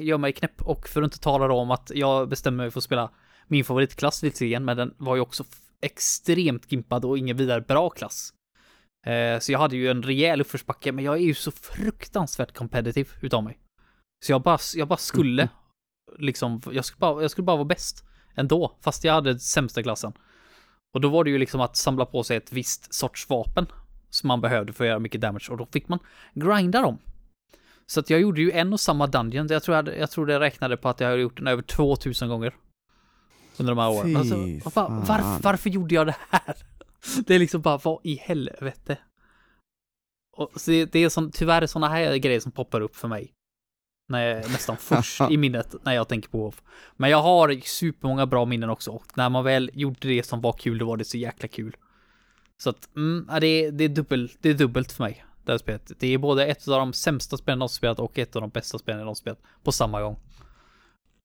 gör mig knäpp. Och för att inte tala om att jag bestämmer mig för att spela min favoritklass visserligen, men den var ju också extremt gimpad och ingen vidare bra klass. Eh, så jag hade ju en rejäl uppförsbacke, men jag är ju så fruktansvärt competitive utav mig. Så jag bara, jag bara skulle, liksom, jag skulle bara, jag skulle bara vara bäst ändå, fast jag hade sämsta klassen. Och då var det ju liksom att samla på sig ett visst sorts vapen som man behövde för att göra mycket damage och då fick man grinda dem. Så att jag gjorde ju en och samma dungeon. Jag tror, jag, hade- jag tror det räknade på att jag hade gjort den över 2000 gånger. Under de här åren. Alltså, vad- var, fan. varför gjorde jag det här? Det är liksom bara, vad i helvete? Och det, det är sån, tyvärr såna här grejer som poppar upp för mig. När jag nästan först i minnet när jag tänker på WoW. Men jag har supermånga bra minnen också. Och när man väl gjorde det som var kul, då var det så jäkla kul. Så att, mm, ja, det, är, det, är dubbel, det är dubbelt för mig. Det här spelet. Det är både ett av de sämsta spelen någonsin spelat och ett av de bästa spelen någonsin spelat på samma gång.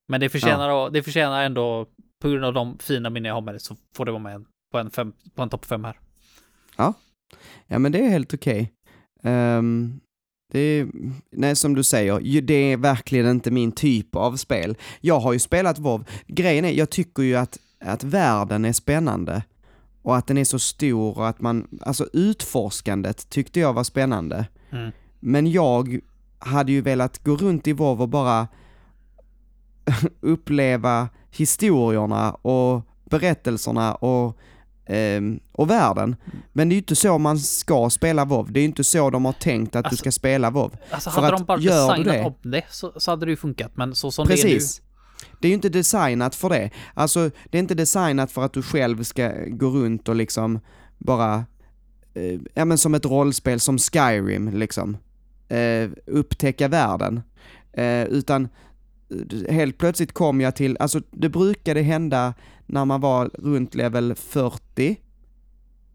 Men det förtjänar, att- det förtjänar ändå, på grund av de fina minnen jag har med det, så får det vara med på en, fem, på en topp fem här. Ja men det är helt okej. Ehm, Det är, nej, som du säger, det är verkligen inte min typ av spel. Jag har ju spelat WoW. Grejen är, jag tycker ju att, att världen är spännande. Och att den är så stor och att man, alltså utforskandet tyckte jag var spännande. Mm. Men jag hade ju velat gå runt i WoW och bara uppleva historierna och berättelserna och, och världen. Men det är ju inte så man ska spela WoW. Det är ju inte så de har tänkt att du Alltså, ska spela WoW. Alltså För hade att de bara du designat det- om det så, så hade det ju funkat, men så som det är Precis. Det är ju inte designat för det. Alltså, det är inte designat för att du själv ska gå runt och liksom bara, eh, ja men som ett rollspel som Skyrim liksom, eh, upptäcka världen. Eh, utan eh, helt plötsligt kom jag till, alltså det brukade hända när man var runt level 40,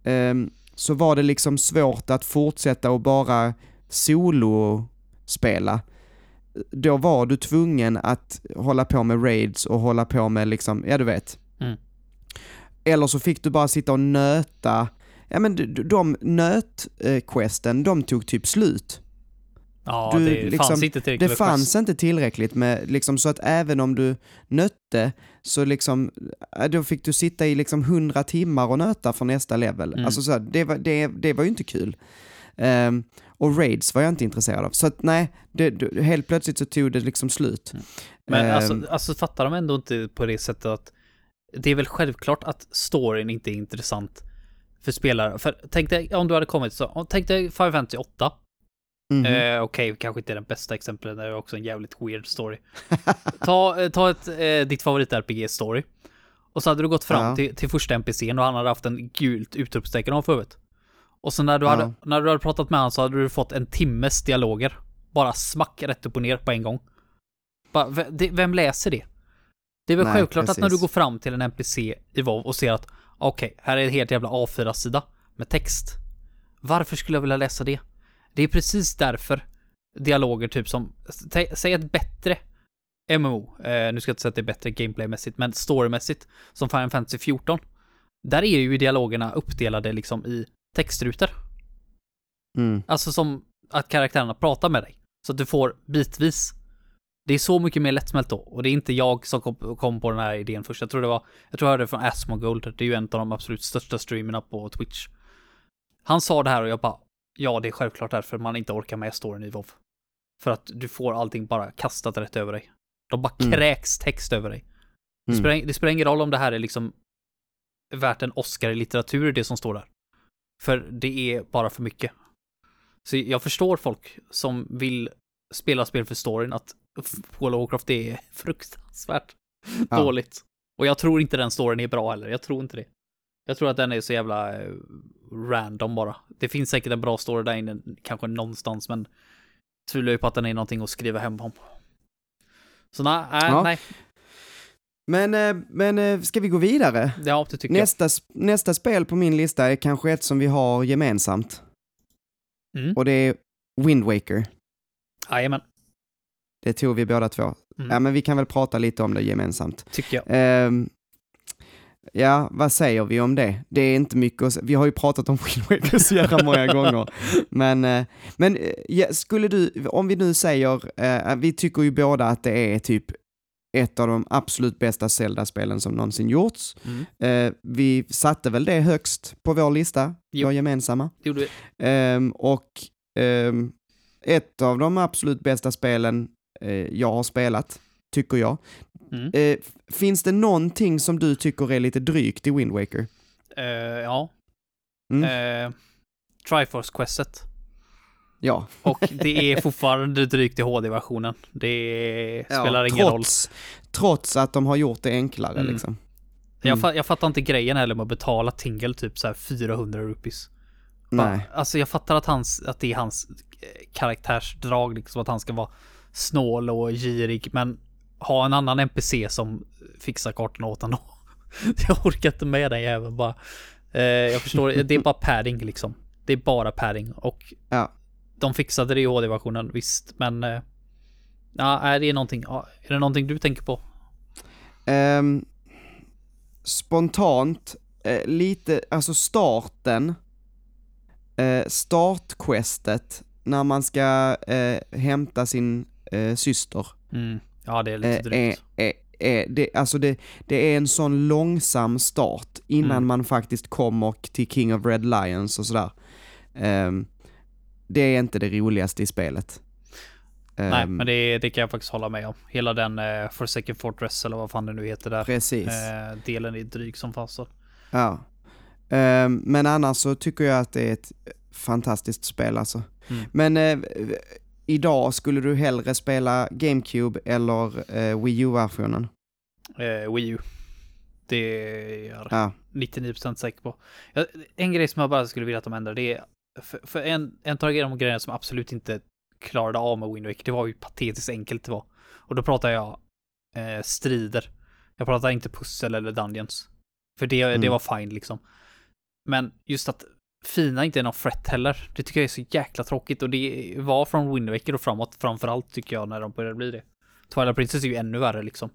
ehm, så var det liksom svårt att fortsätta och bara solo-spela. Då var du tvungen att hålla på med raids och hålla på med liksom, ja du vet. Mm. Eller så fick du bara sitta och nöta, ja men de nöt-questen, de tog typ slut. Ja, du, det, liksom, fanns inte tillräckligt det fanns inte tillräckligt med, liksom, så att även om du nötte, så liksom, äh, då fick du sitta i liksom 100 timmar och nöta för nästa level. Mm. Alltså, så det, var, det, det var ju inte kul. Um, och raids var jag inte intresserad av. Så att nej, det, det, helt plötsligt så tog det liksom slut. Mm. Men um, alltså, alltså fattar de ändå inte på det sättet att det är väl självklart att storyn inte är intressant för spelare. För tänk dig om du hade kommit så, tänk dig 558 Mm. Eh, Okej, okay, kanske inte den bästa exemplen, det är också en jävligt weird story. ta, eh, ta ett, eh, ditt favorit-RPG-story. Och så hade du gått fram ja. till, till första NPCn och han hade haft en gult utropstecken ovanför huvudet. Och sen när du, ja. hade, när du hade pratat med honom så hade du fått en timmes dialoger. Bara smack rätt upp och ner på en gång. Bara, vem läser det? Det är väl Nej, självklart precis. att när du går fram till en NPC i WoW och ser att okej, okay, här är en helt jävla A4-sida med text. Varför skulle jag vilja läsa det? Det är precis därför dialoger typ som, säg ett bättre MMO, eh, nu ska jag inte säga att det är bättre gameplaymässigt, men storymässigt, som Final Fantasy 14. Där är ju dialogerna uppdelade liksom i textrutor. mm. Alltså som att karaktärerna pratar med dig. Så att du får bitvis. Det är så mycket mer lättsmält då. Och det är inte jag som kom, kom på den här idén först. Jag tror det var, jag tror jag hörde det från Asmongold. Det är ju en av de absolut största streamerna på Twitch. Han sa det här och jag bara, ja det är självklart därför man inte orkar med storyn i WoW. För att du får allting bara kastat rätt över dig. De bara Mm. kräks text över dig. Det, Mm. spelar, det spelar ingen roll om det här är liksom värt en Oscar i litteratur, det som står där. För det är bara för mycket. Så jag förstår folk som vill spela spel för storyn, att World of Warcraft är fruktansvärt Ja. dåligt. Och jag tror inte den storyn är bra heller, jag tror inte det. Jag tror att den är så jävla eh, random bara. Det finns säkert en bra story där inne, kanske någonstans, men tvivlar ju på att den är någonting att skriva hem om. Så nej, nej, Ja. nej. Men, eh, men eh, ska vi gå vidare? Ja, det tycker jag. Nästa, sp- nästa spel på min lista är kanske ett som vi har gemensamt. Mm. Och det är Wind Waker. Jajamän, Det tog vi båda två. Mm. Ja, men vi kan väl prata lite om det gemensamt. tycker jag. Ehm, ja, vad säger vi om det? Det är inte mycket att Vi har ju pratat om Wind Waker så jävla många gånger. Men, eh, men eh, skulle du, om vi nu säger, eh, vi tycker ju båda att det är typ ett av de absolut bästa Zelda-spelen som någonsin gjorts. Mm. Vi satte väl det högst på vår lista, Jo. vår gemensamma. Det gjorde vi. Ehm, och ehm, ett av de absolut bästa spelen jag har spelat, tycker jag. Mm. Eh, finns det någonting som du tycker är lite drygt i Wind Waker? Eh, ja. Mm. Eh, Triforce-questet. Ja. Och det är fortfarande drygt i HD-versionen. Det spelar ingen roll. trots, trots att de har gjort det enklare Mm. liksom. Jag, fa- jag fattar inte grejen heller med att betala Tingle typ så här 400 rupees. Nej. Alltså jag fattar att, hans, att det är hans karaktärsdrag, liksom att han ska vara snål och girig, men ha en annan NPC som fixar kartorna åt honom. jag orkar inte med den jäveln bara. Eh, jag förstår, det är bara padding liksom. Det är bara padding och Ja. de fixade det i HD-versionen, visst, men eh, ja, är det någonting, är det någonting du tänker på? Ehm, spontant, eh, lite, alltså starten, eh, startquestet när man ska eh, hämta sin eh, syster. Mm. Ja, det är lite Eh, drygt. är, är, det, alltså det, det är en sån långsam start innan Mm. man faktiskt kommer till King of Red Lions och sådär. Ehm, det är inte det roligaste i spelet. Nej, Ehm, men det, det kan jag faktiskt hålla med om. Hela den eh, Forsaken Fortress, eller vad fan det nu heter där. Precis. Eh, delen är dryg som fasen. Ja. Ehm, men annars så tycker jag att det är ett fantastiskt spel alltså. Mm. Men eh, idag skulle du hellre spela GameCube eller eh, Wii U-versionen? Eh, Wii U. Det är jag Ja. 99% säker på. En grej som jag bara skulle vilja att de ändrar, det är... För, för en, en av de grejerna som absolut inte klarade av med Wind Waker, det var ju patetiskt enkelt det var. Och då pratar jag eh, strider. Jag pratar inte pussel eller dungeons. För det, det Mm. var fine liksom. Men just att fina inte är någon threat heller, det tycker jag är så jäkla tråkigt. Och det var från Wind Waker och framåt framförallt tycker jag när de började bli det. Twilight Princess är ju ännu värre liksom.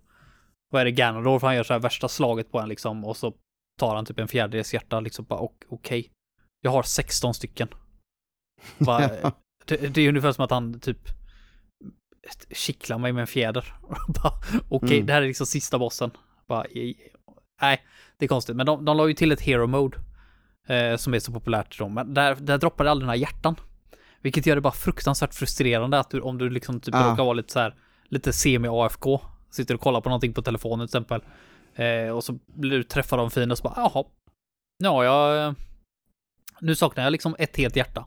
Vad är det Ganondorf, han gör så här värsta slaget på en liksom och så tar han typ en fjärdedels hjärta liksom bara ok- okej. Jag har 16 stycken. Bara, det, det är ungefär som att han typ kittlar mig med en fjäder. Okej, Mm. det här är liksom sista bossen. Bara, nej, det är konstigt. Men de, de la ju till ett hero mode. Eh, som är så populärt då. Men där, där droppar det aldrig några hjärtan. Vilket gör det bara fruktansvärt frustrerande att du, om du liksom typ Ah. råkar vara lite så här, lite semi-AFK. Sitter och kollar på någonting på telefonen till exempel. Eh, och så blir du träffad av en fiende och så bara, jaha. Ja, jag... eh, Nu saknar jag liksom ett helt hjärta.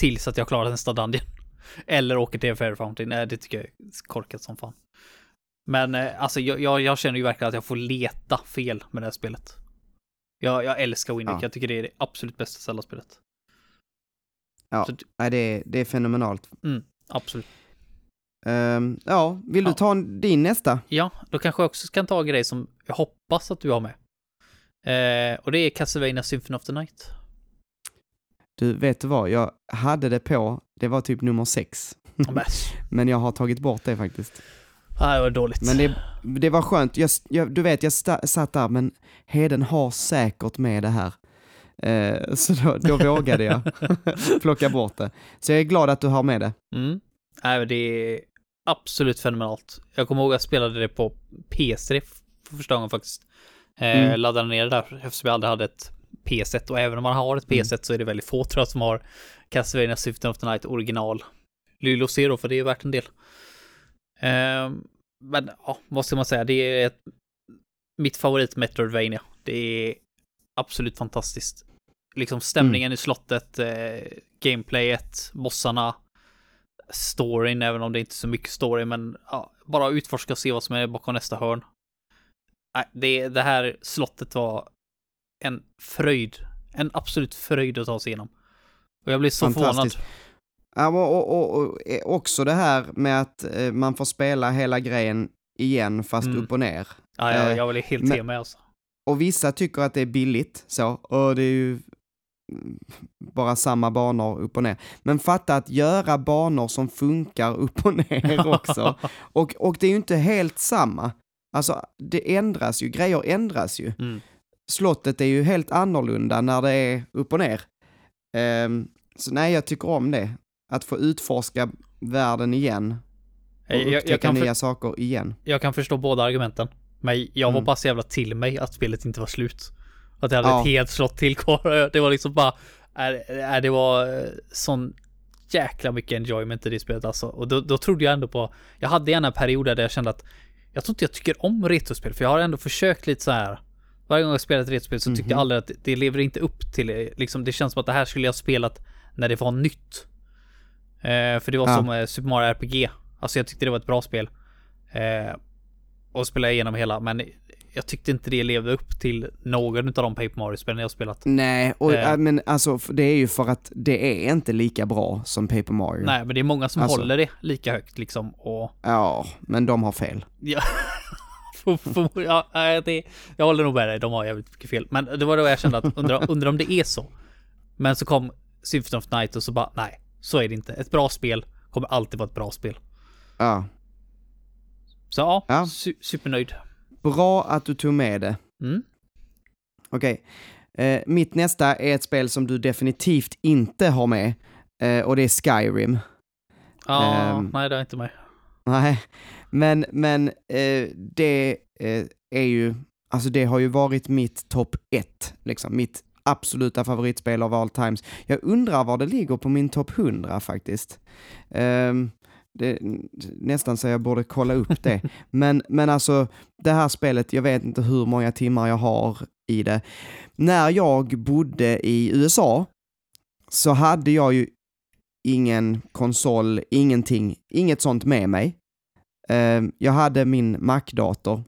Tills att jag klarar nästa dungeon. Eller åker till Fair Fountain. Nej, det tycker jag är korkat som fan. Men eh, alltså jag, jag, jag känner ju verkligen att jag får leta fel med det här spelet. Jag, jag älskar Wind Waker. Ja. Jag tycker det är det absolut bästa Zelda-spelet. Ja, Så, nej, det, är, det är fenomenalt. absolut. Ehm, ja, vill du Ja. ta din nästa? Ja, då kanske jag också kan ta en grej som jag hoppas att du har med. Eh, och det är Castlevania Symphony of the Night. Du, vet du vad? Jag hade det på, det var typ nummer sex. Men jag har tagit bort det faktiskt. Ah, det var dåligt. Men det, det var skönt. Jag, jag, du vet, jag sta, satt där, men Heden har säkert med det här. Eh, så då, då vågade jag plocka bort det. Så jag är glad att du har med det. Mm. Nej, men det är absolut fenomenalt. Jag kommer ihåg att jag spelade det på PS3 för första gången faktiskt. Eh, Mm. Laddade ner det där eftersom jag aldrig hade ett PS1 och även om man har ett Mm. PS1 så är det väldigt få tror jag som har Castlevania Symphony of the Night original. Lylo Zero för det är värt en del. Eh, men ja, vad ska man säga? Det är ett, mitt favorit Metroidvania. Det är absolut fantastiskt. Liksom stämningen i slottet, eh, gameplayet, bossarna, storyn, även om det inte är så mycket story, men ja, bara utforska och se vad som är bakom nästa hörn. Det, det här slottet var en fröjd. En absolut fröjd att ta sig igenom. Och jag blev så förvånad. Ja, och, och, och, eh, också det här med att eh, man får spela hela grejen igen fast Mm. upp och ner. Ja, jag, Eh, jag blev helt med alltså. Och vissa tycker att det är billigt så, och det är ju mm, bara samma banor upp och ner. Men fatta att göra banor som funkar upp och ner också. Och, och det är ju inte helt samma. Alltså, det ändras ju, grejer ändras ju. Mm. Slottet är ju helt annorlunda när det är upp och ner. Ehm, så nej, jag tycker om det. Att få utforska världen igen. Och Jag, jag, upptäcka jag, kan för, nya saker igen. jag kan förstå båda argumenten. Men jag var Mm. bara så jävla till mig att spelet inte var slut. Att jag hade Ja. ett helt slott till kvar. Det var liksom bara... Är, det var eh, sån jäkla mycket enjoyment i det spelet alltså. Och då, då trodde jag ändå på... Jag hade en period där jag kände att jag tror inte jag tycker om retrospel. För jag har ändå försökt lite så här. Varje gång jag spelat ett retrospel så tyckte jag Mhm. aldrig att det, lever inte upp till. Liksom, det känns som att det här skulle jag ha spelat när det var nytt. Eh, för det var Ja. som eh, Super Mario RPG. Alltså jag tyckte det var ett bra spel. Eh, och spelade igenom hela, men jag tyckte inte det levde upp till någon av de Paper Mario-spelen jag spelat. Nej, och, Eh. äh, men alltså det är ju för att det är inte lika bra som Paper Mario. Nej, men det är många som Alltså. håller det lika högt liksom och... Ja, men de har fel. Ja, ja det, jag håller nog med dig, de har jävligt mycket fel. Men det var då jag kände att undrar, undrar om det är så. Men så kom Symphony of Night och så bara, nej, så är det inte. Ett bra spel kommer alltid vara ett bra spel. Ja. Så ja, Ja. Su supernöjd. Bra att du tog med det. Mm. Okej. Eh, mitt nästa är ett spel som du definitivt inte har med. Eh, och det är Skyrim. Ja, Ehm. nej det är inte mig. Nej, men, men eh, det eh, är ju, alltså det har ju varit mitt topp ett, liksom mitt absoluta favoritspel av all times. Jag undrar var det ligger på min topp 100 faktiskt. Ehm, det, nästan så jag borde kolla upp det. men, men alltså, det här spelet, jag vet inte hur många timmar jag har i det. När jag bodde i USA så hade jag ju ingen konsol, ingenting, inget sånt med mig. Eh, jag hade min Mac-dator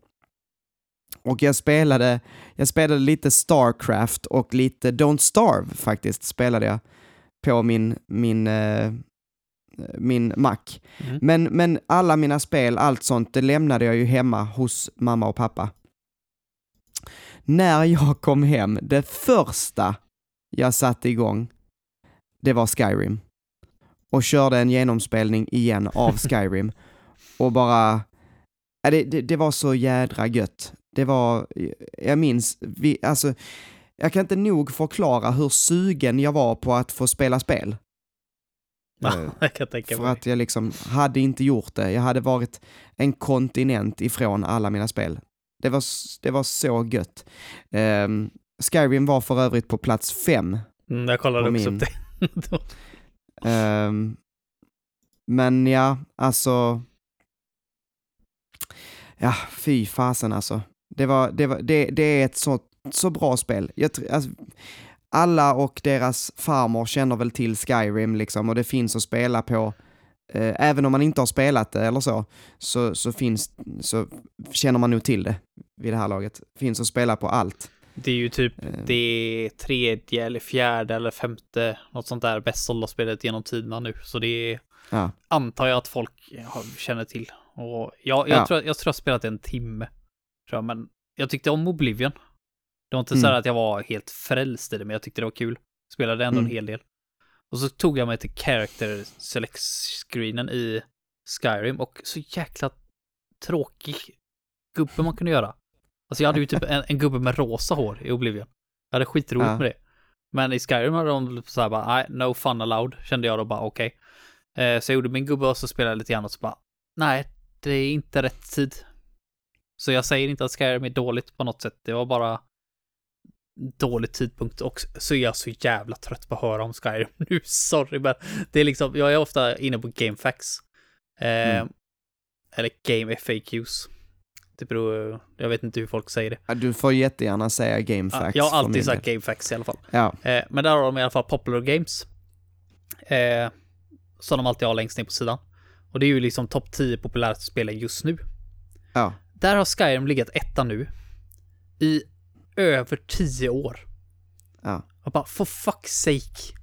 och jag spelade, jag spelade lite Starcraft och lite Don't Starve faktiskt spelade jag på min, min, eh, min Mac. Mm. Men, men alla mina spel, allt sånt, det lämnade jag ju hemma hos mamma och pappa. När jag kom hem, det första jag satte igång, det var Skyrim. Och körde en genomspelning igen av Skyrim. och bara... Det, det, det var så jädra gött. Det var, jag minns, vi, alltså, jag kan inte nog förklara hur sugen jag var på att få spela spel. Ja, Eh, jag kan tänka För mig. att jag liksom hade inte gjort det. Jag hade varit en kontinent ifrån alla mina spel. Det var, det var så gött. Ehm, Skyrim var för övrigt på plats fem. Mm, jag kollade också min- upp det. Ehm, men ja, alltså... Ja, fy fasen alltså. Det, var, det, var, det, det är ett så, så bra spel. Jag, alltså, alla och deras farmor känner väl till Skyrim liksom och det finns att spela på. Eh, även om man inte har spelat det eller så, så, så, finns, så känner man nog till det vid det här laget. Finns att spela på allt. Det är ju typ Eh, det tredje eller fjärde eller femte, något sånt där bäst sålda spelet genom tiderna nu. Så det är, ja. antar jag att folk har- känner till. Och jag, jag, Ja. tror, jag tror jag spelat en timme, tror jag, men jag tyckte om Oblivion. Det var inte Mm. så att jag var helt frälst i det, men jag tyckte det var kul. Spelade ändå Mm. en hel del. Och så tog jag mig till character select screenen i Skyrim och så jäkla tråkig gubbe man kunde göra. Alltså jag hade ju typ en, en gubbe med rosa hår i Oblivion. Jag hade skitroligt Ja. med det. Men i Skyrim hade de så här bara, nej, no fun allowed, kände jag då bara, okej. Eh, så jag gjorde min gubbe och så spelade jag lite grann och så bara, nej, det är inte rätt tid. Så jag säger inte att Skyrim är dåligt på något sätt, det var bara dålig tidpunkt och så är jag så jävla trött på att höra om Skyrim nu, sorry men det är liksom, jag är ofta inne på GameFAQs. Eh, Mm. Eller Game FAQs. Det beror, jag vet inte hur folk säger det. Du får jättegärna säga game Ja, jag har alltid sagt. GameFAQs i alla fall. Ja, Eh, men där har de i alla fall Popular Games. Eh, som de alltid har längst ner på sidan. Och det är ju liksom topp 10 populäraste spelen just nu. ja. Där har Skyrim legat etta nu. I över 10 år. Ja. Jag bara, for fuck's sake.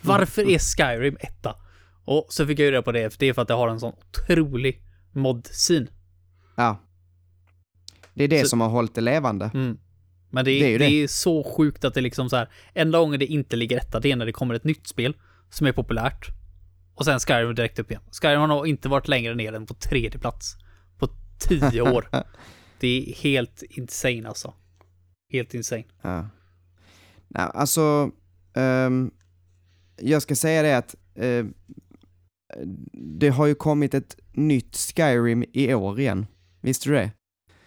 Varför är Skyrim etta? Och så fick jag ju reda på det, för det är för att det har en sån otrolig mod-scene. ja. Det är det Så- som har hållit det levande. Mm. Men det är, Det är det. det. är så sjukt att det liksom så här, enda gången det inte ligger etta, det är när det kommer ett nytt spel som är populärt. Och sen Skyrim direkt upp igen. Skyrim har nog inte varit längre ner än på tredje plats. Tio år. det är helt insane alltså. Helt insane. Ja. Nej, alltså, ehm, jag ska säga det att eh, det har ju kommit ett nytt Skyrim i år igen. Visste du det?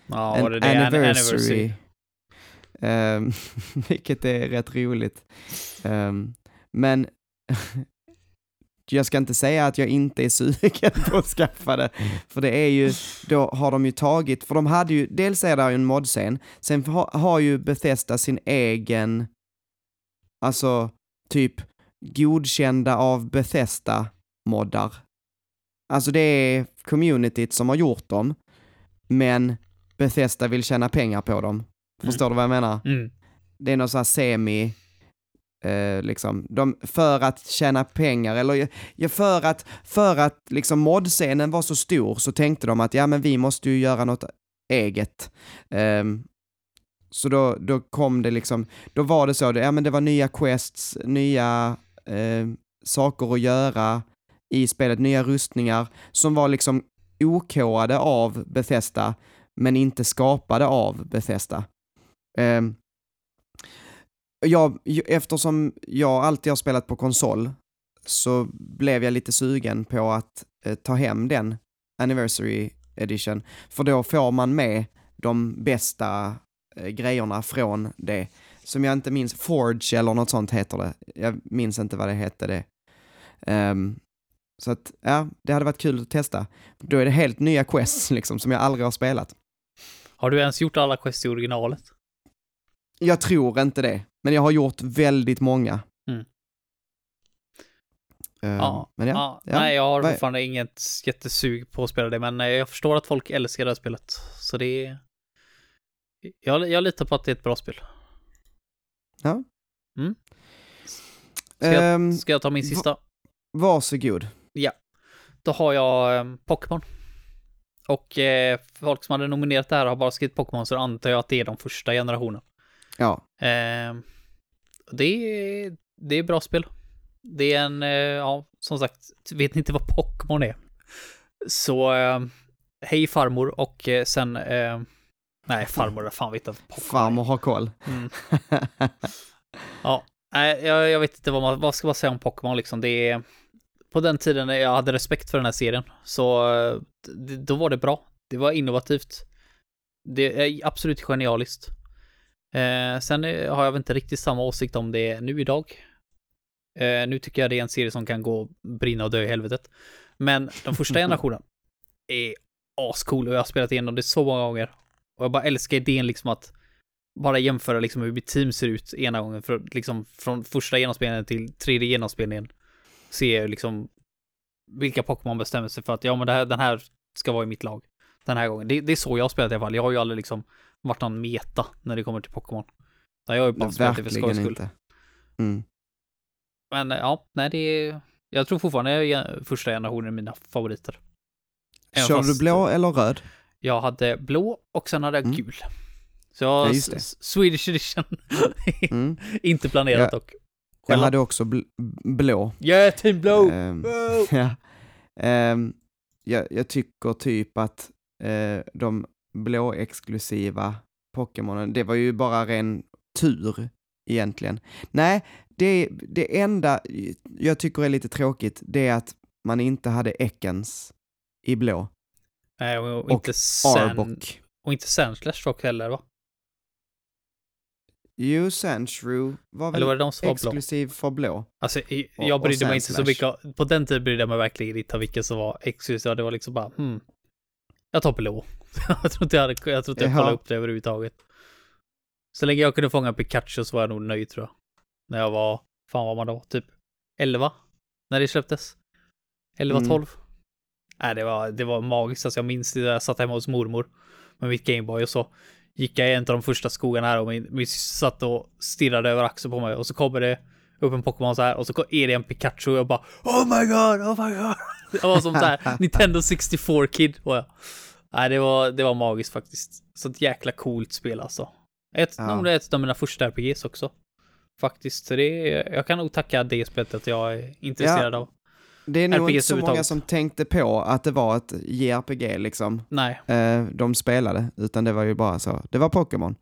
Ja, en det det? An- anniversary. Ehm, vilket är rätt roligt. Ehm, men jag ska inte säga att jag inte är sugen på att skaffa det. För det är ju, då har de ju tagit, för de hade ju, dels är det ju en modscen, sen ha, har ju Bethesda sin egen, alltså typ godkända av Bethesda-moddar. Alltså det är communityt som har gjort dem, men Bethesda vill tjäna pengar på dem. Förstår du vad jag menar? Mm. Det är någon sån här semi, eh, liksom, de, för att tjäna pengar, eller ja, för att, för att liksom modscenen var så stor så tänkte de att ja men vi måste ju göra något eget. Eh, så då, då kom det liksom, då var det så, ja men det var nya quests, nya eh, saker att göra i spelet, nya rustningar som var liksom okodade av Bethesda men inte skapade av Bethesda. Ehm, jag, eftersom jag alltid har spelat på konsol så blev jag lite sugen på att eh, ta hem den Anniversary Edition. För då får man med de bästa eh, grejerna från det. Som jag inte minns, Forge eller något sånt heter det. Jag minns inte vad det hette det. Um, så att, ja, det hade varit kul att testa. Då är det helt nya quests liksom, som jag aldrig har spelat. Har du ens gjort alla quest i originalet? Jag tror inte det, men jag har gjort väldigt många. Mm. Ehm, Ja, men ja, ja, ja. Nej, jag har Vad fortfarande inget jättesug på att spela det, men eh, jag förstår att folk älskar det här spelet. Så det är... Jag, jag litar på att det är ett bra spel. Ja. Mm. Ska jag, Ehm, ska jag ta min sista? varsågod. Då har jag eh, Pokémon. Och eh, folk som hade nominerat det här har bara skrivit Pokémon, så antar jag att det är de första generationen. Ja, Eh, det, är, det är bra spel. Det är en, eh, ja, som sagt, vet ni inte vad Pokémon är? Så, eh, hej farmor och eh, sen, eh, nej farmor, fan vet inte vad Pokémon farmor har koll. Mm. Ja, nej, jag, jag vet inte vad man, vad ska man säga om Pokémon liksom. Det är, på den tiden när jag hade respekt för den här serien, så eh, d- då var det bra. Det var innovativt. Det är absolut genialiskt. Eh, sen eh, har jag väl inte riktigt samma åsikt om det nu idag. Eh, nu tycker jag det är en serie som kan gå brinna och dö i helvetet. Men den första generationen är ascool och jag har spelat igenom det så många gånger. Och jag bara älskar idén liksom att bara jämföra liksom hur mitt team ser ut ena gången. För liksom från första genomspelningen till tredje genomspelningen ser jag liksom vilka Pokémon bestämmer sig för att ja men det här, den här ska vara i mitt lag. Den här gången. Det, det är så jag har spelat i alla fall. Jag har ju aldrig liksom varit någon meta när det kommer till Pokémon. Nej, jag har ju bara spelat det för skojs skull. inte. Mm. Men eh, ja, nej det är... Jag tror fortfarande att första generationen är mina favoriter. Även Kör du blå eller röd? Jag hade blå och sen hade jag Mm. gul. Så jag Ja, Swedish edition. Mm. Inte planerat dock. Jag Själva. hade också bl blå. Yeah, team blå! Wow! ja. Ehm, jag, jag tycker typ att eh, de blå-exklusiva Pokémonen, det var ju bara ren tur egentligen. Nej, det, det enda jag tycker är lite tråkigt, det är att man inte inte Ekans i blå. Nej, och, Och inte Sand... Arbok. Och inte Sandslash heller va? Jo, Sandshrew var väl var var blå? exklusiv för blå. Alltså, Och- jag och brydde mig inte så mycket. På den tiden brydde jag mig verkligen inte om vilken som var exklusiv. Det var liksom bara, hmm. Jag tar blå. jag tror inte jag hade, jag tror inte jag kollade upp det överhuvudtaget. Så länge jag kunde fånga Pikachu så var jag nog nöjd tror jag. När jag var, fan var man då? Typ 11? När det släpptes? 11, Mm. 12? Nej, det var, det var magiskt. Alltså jag minns det där jag satt hemma hos mormor med mitt Gameboy och så gick jag i en av de första skogarna här och min, min syster satt och stirrade över axeln på mig och så kommer det upp en Pokémon så här och så är det en Pikachu och jag bara Oh my god, oh my god. Det var som så här Nintendo 64 kid var jag. Nej, det var, det var magiskt faktiskt. Så ett jäkla coolt spel alltså. Ett, Ja. det är ett av mina första RPGs också. Faktiskt, så det är, jag kan nog tacka det spelet att jag är intresserad av. Det är nog RPGs inte så många som tänkte på att det var ett JRPG liksom. Nej, eh, de spelade, utan det var ju bara så. Det var Pokémon.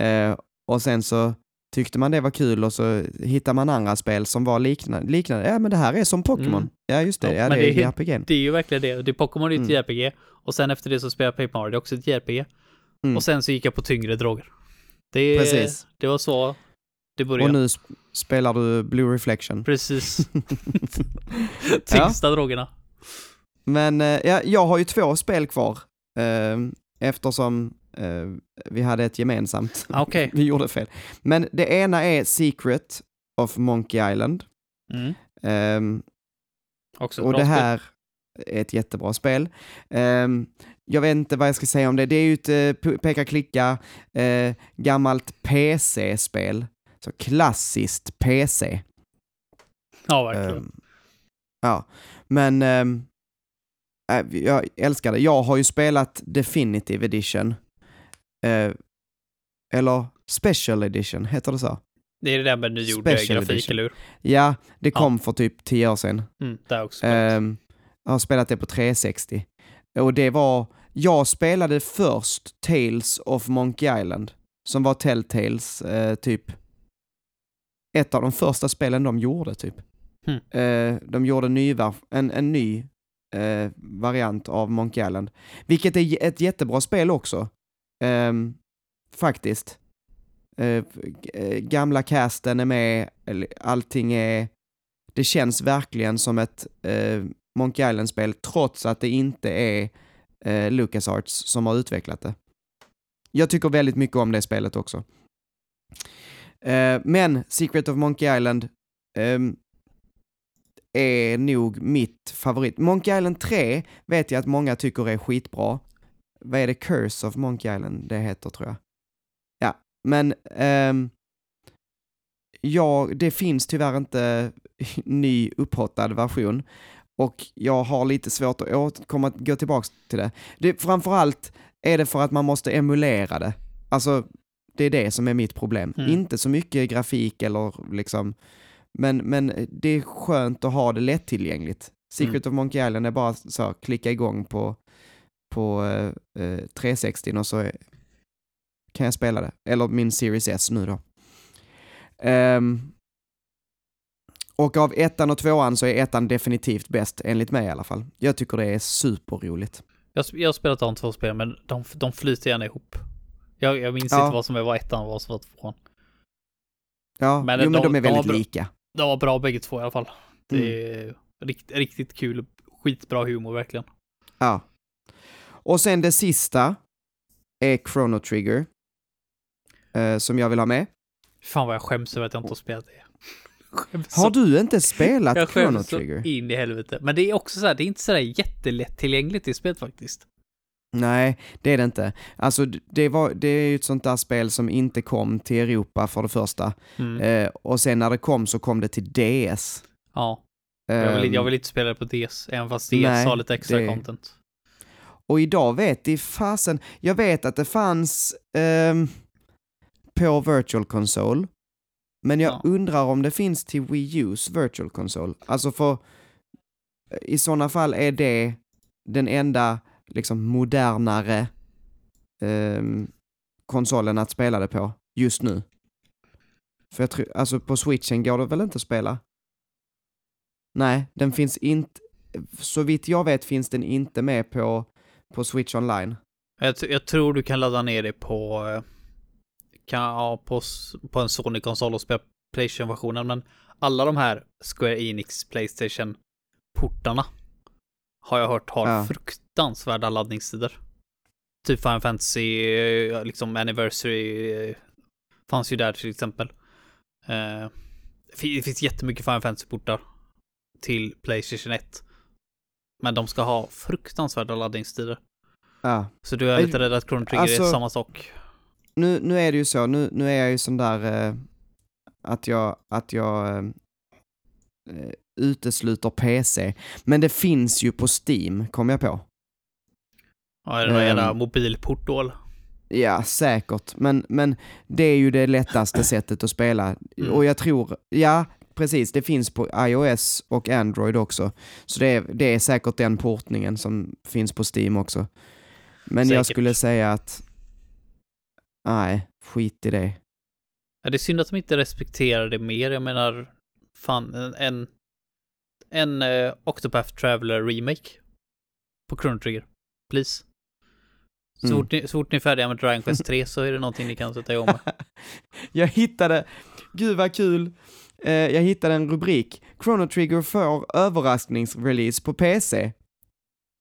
Eh, och sen så tyckte man det var kul och så hittade man andra spel som var liknande. liknande. Ja, men det här är som Pokémon. Mm. Ja, just det. Ja, Ja, det är JRPG. det är ju verkligen det. Det Pokémon är ett Mm. JRPG och sen efter det så spelar jag Paper Mario, det är också ett JRPG. Mm. Och sen så gick jag på tyngre droger. Det, Precis. det var så det började. Och nu sp- spelar du Blue Reflection. Precis. Tyngsta drogerna. Men eh, ja, jag har ju två spel kvar. Eh, eftersom eh, vi hade ett gemensamt. Ah, Okej. vi gjorde fel. Men det ena är Secret of Monkey Island. Mm. Ehm, Också Och det spel. här är ett jättebra spel. Ehm, jag vet inte vad jag ska säga om det. Det är ju ett uh, peka-klicka, eh, gammalt PC-spel. Så klassiskt PC. Ja, verkligen. Ehm, ja, men jag älskar det. Jag har ju spelat Definitive Edition. Eh, eller Special Edition, heter det så? det är det där med nygjord grafik, edition. eller hur? Ja, det Ja. kom för typ tio år sedan. Mm, jag också. Ehm, jag har spelat det på 360. Och det var, jag spelade först Tales of Monkey Island, som var Telltales, eh, typ, ett av de första spelen de gjorde typ. Eh, de gjorde en ny, en, en ny eh, variant av Monkey Island. Vilket är ett jättebra spel också. Ehm, faktiskt. Eh, eh, gamla casten är med, allting är... Det känns verkligen som ett eh, Monkey Island-spel trots att det inte är eh, LucasArts som har utvecklat det. Jag tycker väldigt mycket om det spelet också. Eh, men Secret of Monkey Island ehm, är nog mitt favorit. Monkey Island 3 vet jag att många tycker är skitbra. Vad är det? Curse of Monkey Island det heter tror jag. Ja, men ehm, ja, det finns tyvärr inte ny upphottad version och jag har lite svårt att återkomma, gå tillbaka till det. det. Framförallt är det för att man måste emulera det. Alltså, det är det som är mitt problem. Mm. Inte så mycket grafik eller liksom, men, men det är skönt att ha det lättillgängligt. Secret of Monkey Island är bara så, klicka igång på, på eh, eh, 360 och så är, kan jag spela det. Eller min Series S nu då. Ehm, och av ettan och tvåan så är ettan definitivt bäst, enligt mig i alla fall. Jag tycker det är superroligt. Jag, jag har spelat de två spelen, men de, de flyter gärna ihop. Jag, jag minns Ja. inte vad som var ettan och vad som var tvåan. Ja, Men jo, men de- de är de har väldigt bra- lika. De var bra bägge två i alla fall. Det Mm. är rikt, riktigt kul, skitbra humor verkligen. Ja. Och sen det sista är Chrono Trigger. eh, som jag vill ha med. Fan vad jag skäms över att jag inte har spelat det. Har du inte spelat jag Chrono Trigger? in i helvete. Men det är också så här, det är inte så där jättelättillgängligt i spelet faktiskt. Nej, det är det inte. Alltså, det, var, det är ju ett sånt där spel som inte kom till Europa för det första. Mm. Eh, och sen när det kom så kom det till DS. Ja, jag vill, jag Ehm, vill inte spela det på DS, även fast DS nej, har lite extra det- content. Och idag vet i fasen, jag vet att det fanns ehm, på Virtual Console, men jag Ja. undrar om det finns till Wii U's Virtual Console. Alltså för i sådana fall är det den enda liksom modernare ehm, konsolen att spela det på just nu. För jag tror, alltså på switchen går det väl inte att spela? Nej, den finns inte, så vitt jag vet finns den inte med på, på Switch online. Jag, jag tror du kan ladda ner det på, eh, kan, ja, på, på en Sony-konsol och spela Playstation-versionen, men alla de här Square Enix Playstation-portarna har jag hört har Ja. fruktansvärda laddningstider. Typ Final Fantasy, eh, liksom Anniversary, eh, fanns ju där till exempel. Det finns jättemycket Final Fantasy-portar till Playstation 1. Men de ska ha fruktansvärda laddningstider. Ja. Så du är lite rädd att Chrono Trigger alltså- är samma sak? Nu, nu är det ju så, nu, nu är jag ju sån där eh, att jag, att jag eh, eh, utesluter PC. Men det finns ju på Steam, kom jag på. Ja, är det någon jävla Ehm. mobilport då? Ja, säkert. Men, men det är ju det lättaste sättet att spela. Mm. Och jag tror, ja, precis, det finns på iOS och Android också. Så det är, det är säkert den portningen som finns på Steam också. Men jag Säkert. skulle säga att, nej, skit i det. Ja, det är synd att de inte respekterar det mer. Jag menar, fan, en, en, eh, Octopath Traveler remake på Chrono Trigger. Please. Så, Mm. fort ni, så fort ni är färdiga med Dragon Quest 3 så är det någonting ni kan sätta igång med. jag hittade, gud vad kul, eh, jag hittade en rubrik. Chrono Trigger får överraskningsrelease på PC.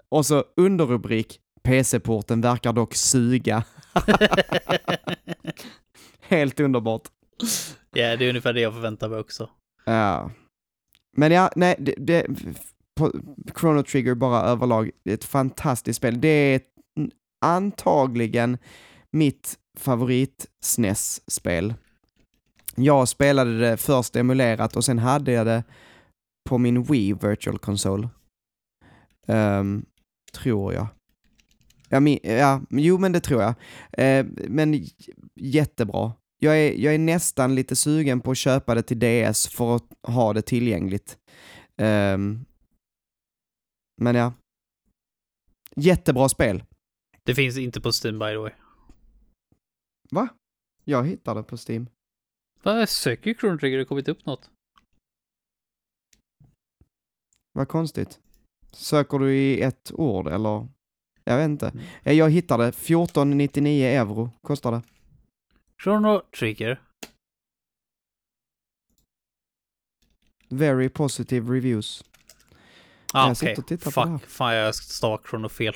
Och så underrubrik, PC-porten verkar dock suga. Helt underbart. Ja, det är ungefär det jag förväntar mig också. Ja. Men ja, nej, det, det, på, Chrono Trigger bara överlag, ett fantastiskt spel. Det är antagligen mitt favorit SNES-spel. Jag spelade det först emulerat och sen hade jag det på min Wii Virtual Console. Ehm, tror jag. Ja, min, ja, jo men det tror jag. Eh, men jättebra. Jag är, jag är nästan lite sugen på att köpa det till DS för att ha det tillgängligt. Ehm, men ja. Jättebra spel. Det finns inte på Steam by the way. Va? Jag hittar det på Steam. Vad söker Chrono Trigger? Det kommit upp något. Vad konstigt. Söker du i ett ord eller? Jag vet inte. Mm. Eh, Jag hittade 14,99 euro kostar det. Chrono Trigger. Very positive reviews. Ah, okej. på här. Fuck. Fan, jag stavar Chrono fel.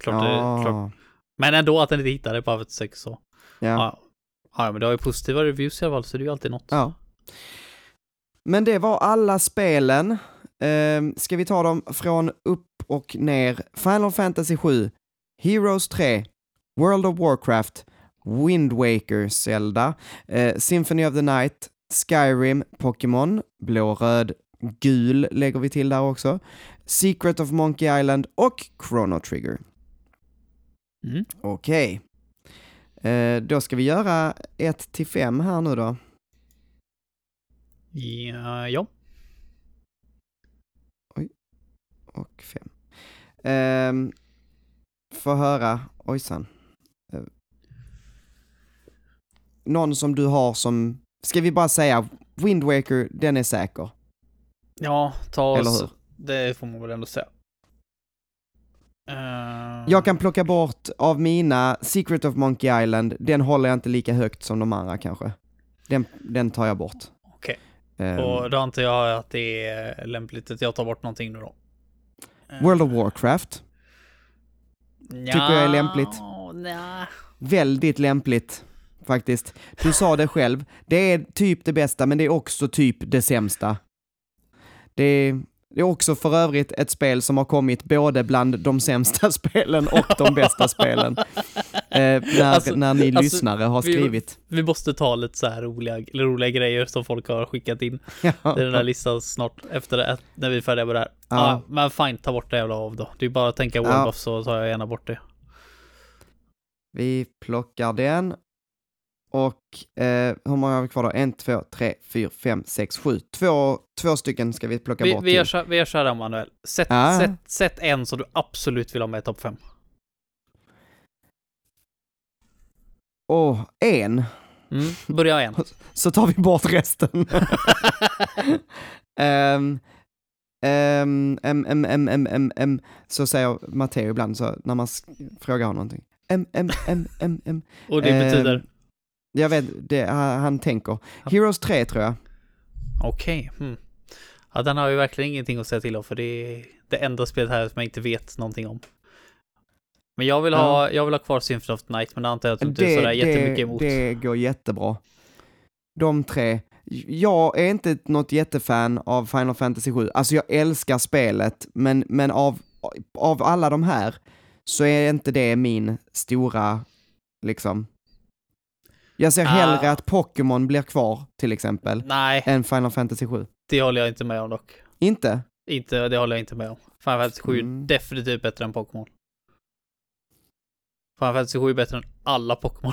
Klart det, klart. Ja, Men ändå att den inte hittade för att säga så. ja. Ja. Ja, men det har ju positiva reviews i alla fall, så det är ju alltid något. ja. Men det var alla spelen. Ehm, ska vi ta dem från upp och ner? Final Fantasy 7, Heroes 3, World of Warcraft, Wind Waker, Zelda, eh, Symphony of the Night, Skyrim, Pokémon, blå, röd, gul lägger vi till där också, Secret of Monkey Island och Chrono Trigger. Mm. Okej. Eh, då ska vi göra 1 till 5 här nu då. Ja, ja. och fem. Ehm, få höra, ojsan. Eh, någon som du har som, ska vi bara säga, Wind Waker, den är säker. Ja, ta Eller oss. hur? Det får man väl ändå säga. Eh, Jag kan plocka bort av mina Secret of Monkey Island, den håller jag inte lika högt som de andra kanske. Den, den tar jag bort. Okej. Ehm, Och då antar jag att det är lämpligt att jag tar bort någonting nu då. Eh, World of Warcraft, Nja, tycker jag är lämpligt. nja. väldigt lämpligt faktiskt. Du sa det själv, det är typ det bästa men det är också typ det sämsta. Det det är också för övrigt ett spel som har kommit både bland de sämsta spelen och de bästa spelen. Eh, när, Alltså- när ni alltså, lyssnare har vi- skrivit. Vi måste ta lite så här roliga, roliga grejer som folk har skickat in Ja. i den här listan snart efter det, när vi är färdiga med det här. Ja. Ja. men fine, ta bort det jävla av då. Det är bara att tänka Ja. World of så tar jag gärna bort det. Vi plockar den. Och eh, hur många har vi kvar då? En, två, tre, fyra, fem, sex, sju. Två, två stycken ska vi plocka Vi, bort vi, till. gör så, vi gör så här Manuel. Sätt, Ja. sätt, sätt en som du absolut vill ha med i topp 5. Åh, en. Mm. Börja en. så tar vi bort resten. Ehm, ehm, em, em, em, em, em, em, så säger Matteo ibland så när man frågar honom någonting. Em, em, em, em, em. Och det Ehm, betyder? Jag vet, det, han, han tänker. Heroes 3 tror jag. Okej. Hmm. Ja, den har ju verkligen ingenting att säga till om för det är det enda spelet här som jag inte vet någonting om. Men jag vill ha, jag vill ha kvar Symphony of the Night, men det antar jag att du inte är sådär jättemycket emot. det går jättebra. De tre. Jag är inte något jättefan av Final Fantasy 7. Alltså jag älskar spelet, men, men av, av alla de här så är inte det min stora, liksom. Jag ser Ah. hellre att Pokémon blir kvar, till exempel, Nej, än Final Fantasy 7. det håller jag inte med om dock. Inte? Inte, det håller jag inte med om. Final Fantasy 7 är Mm. definitivt bättre än Pokémon. Final Fantasy 7 är bättre än alla Pokémon.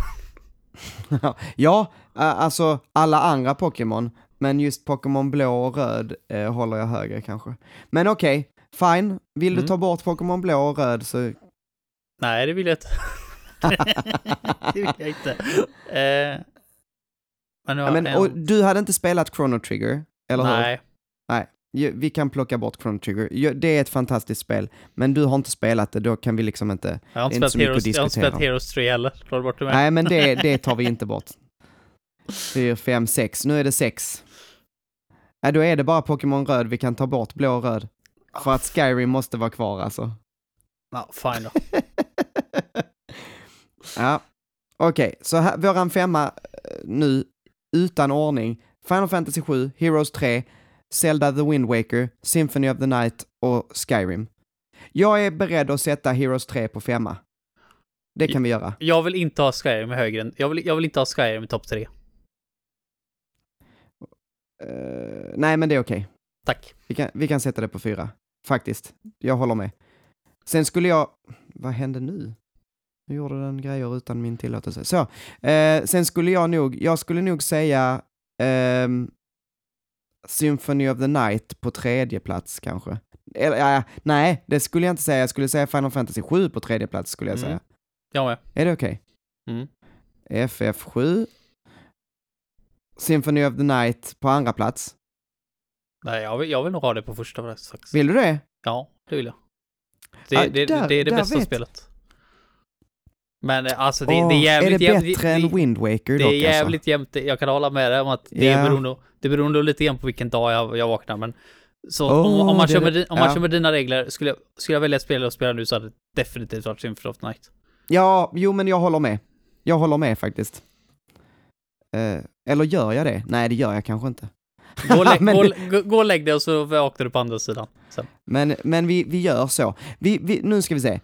ja, alltså alla andra Pokémon, men just Pokémon blå och röd eh, håller jag högre kanske. Men okej, fine. Vill du Mm. ta bort Pokémon blå och röd så... Nej, det vill jag inte. det vill jag inte. Eh, men Ja, men, en... du hade inte spelat Chrono Trigger, eller hur? Nej, Ja, Vi kan plocka bort Chrono Trigger. Ja, Det är ett fantastiskt spel, men du har inte spelat det, då kan vi liksom inte... jag har inte inte spelat Heroes, jag har inte spelat. Heroes 3 heller. Bort det med? Nej, men det, det tar vi inte bort. Fyra, fem, sex. Nu är det sex. Nej, då är det bara Pokémon röd vi kan ta bort, blå och röd. För att Skyrim måste vara kvar alltså. Ja, fine då. Ja, okej, så här, våran femma eh, nu, utan ordning. Final Fantasy 7, Heroes 3, Zelda The Wind Waker, Symphony of the Night och Skyrim. Jag är beredd att sätta Heroes 3 på femma. Det kan vi göra. Jag vill inte ha Skyrim högre än... Jag vill, jag vill inte ha Skyrim i topp 3. Eh, nej, men det är okej. Tack. Vi kan, vi kan sätta det på fyra. Faktiskt. Jag håller med. Sen skulle jag... Vad hände nu? Nu gjorde den grejer utan min tillåtelse. Så. Eh, sen skulle jag nog... Jag skulle nog säga... ehm, Symphony of the Night på tredje plats kanske. Eller, äh, nej, det skulle jag inte säga. Jag skulle säga Final Fantasy 7 på tredje plats skulle jag Mm. säga. Jag med. Är det okej? Mm. FF7. Symphony of the Night på andra plats. Nej, jag vill, jag vill nog ha det på första plats. Vill du det? Ja, det vill jag. Det, Ja, det, där- det är det bästa vet- spelet. Men eh, alltså det, Åh, det är jävligt är det jämnt- bättre än det, Wind Waker det dock är jävligt jämnt. Jag kan hålla med dig om att det, Ja. beror nog, det beror nog lite grann på vilken dag jag, jag vaknar. Men så Åh, om, om, man det- kör med, om man ja. kör med dina regler, skulle jag, skulle jag välja ett spel och spela nu så hade det definitivt varit Symphony of Night. alltså? Ja, jo men jag håller med. Jag håller med faktiskt. Eh, eller gör jag det? Nej, det gör jag kanske inte. Gå och, lägg, Men gå, det- gå, gå och lägg dig och så vaknar du på andra sidan. Sen. Men, men vi, vi gör så. Vi, vi, nu ska vi se.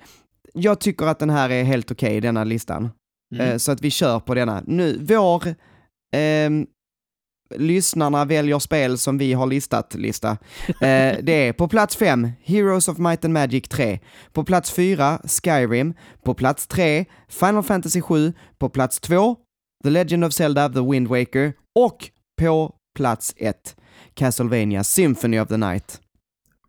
Jag tycker att den här är helt okej, denna listan. Mm. Eh, så att vi kör på denna. Nu, vår... ehm, lyssnarna väljer spel som vi har listat, lista. Eh, det är på plats 5, Heroes of Might and Magic 3. På plats 4, Skyrim. På plats 3, Final Fantasy 7. På plats 2, The Legend of Zelda, The Wind Waker. Och på plats 1, Castlevania Symphony of the Night.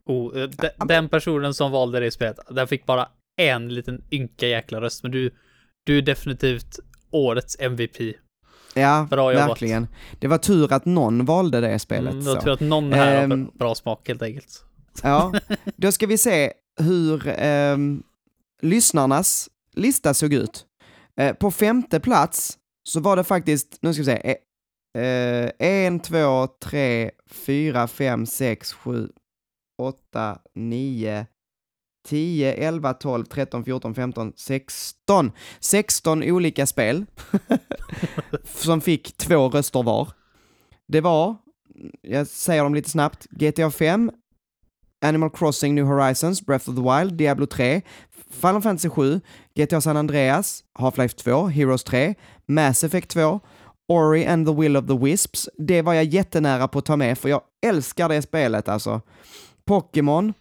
Oh, eh, de, den personen som valde det spelet, den fick bara en liten ynka jäkla röst, men du, du är definitivt årets MVP. Ja, Bra jobbat. verkligen. Det var tur att någon valde det spelet. Mm, så. jag tror att någon här har Ehm, bra- bra smak helt enkelt. Ja, då ska vi se hur ehm, lyssnarnas lista såg ut. Eh, på femte plats så var det faktiskt, nu ska vi se, eh, en, två, tre, fyra, fem, sex, sju, åtta, nio, 10, 11, 12, 13, 14, 15, 16. 16 olika spel som fick två röster var. Det var, jag säger dem lite snabbt, GTA 5, Animal Crossing New Horizons, Breath of the Wild, Diablo 3, Final Fantasy 7, GTA San Andreas, Half-Life 2, Heroes 3, Mass Effect 2, Ori and the Will of the Wisps. Det var jag jättenära på att ta med, för jag älskar det spelet alltså. Pokémon,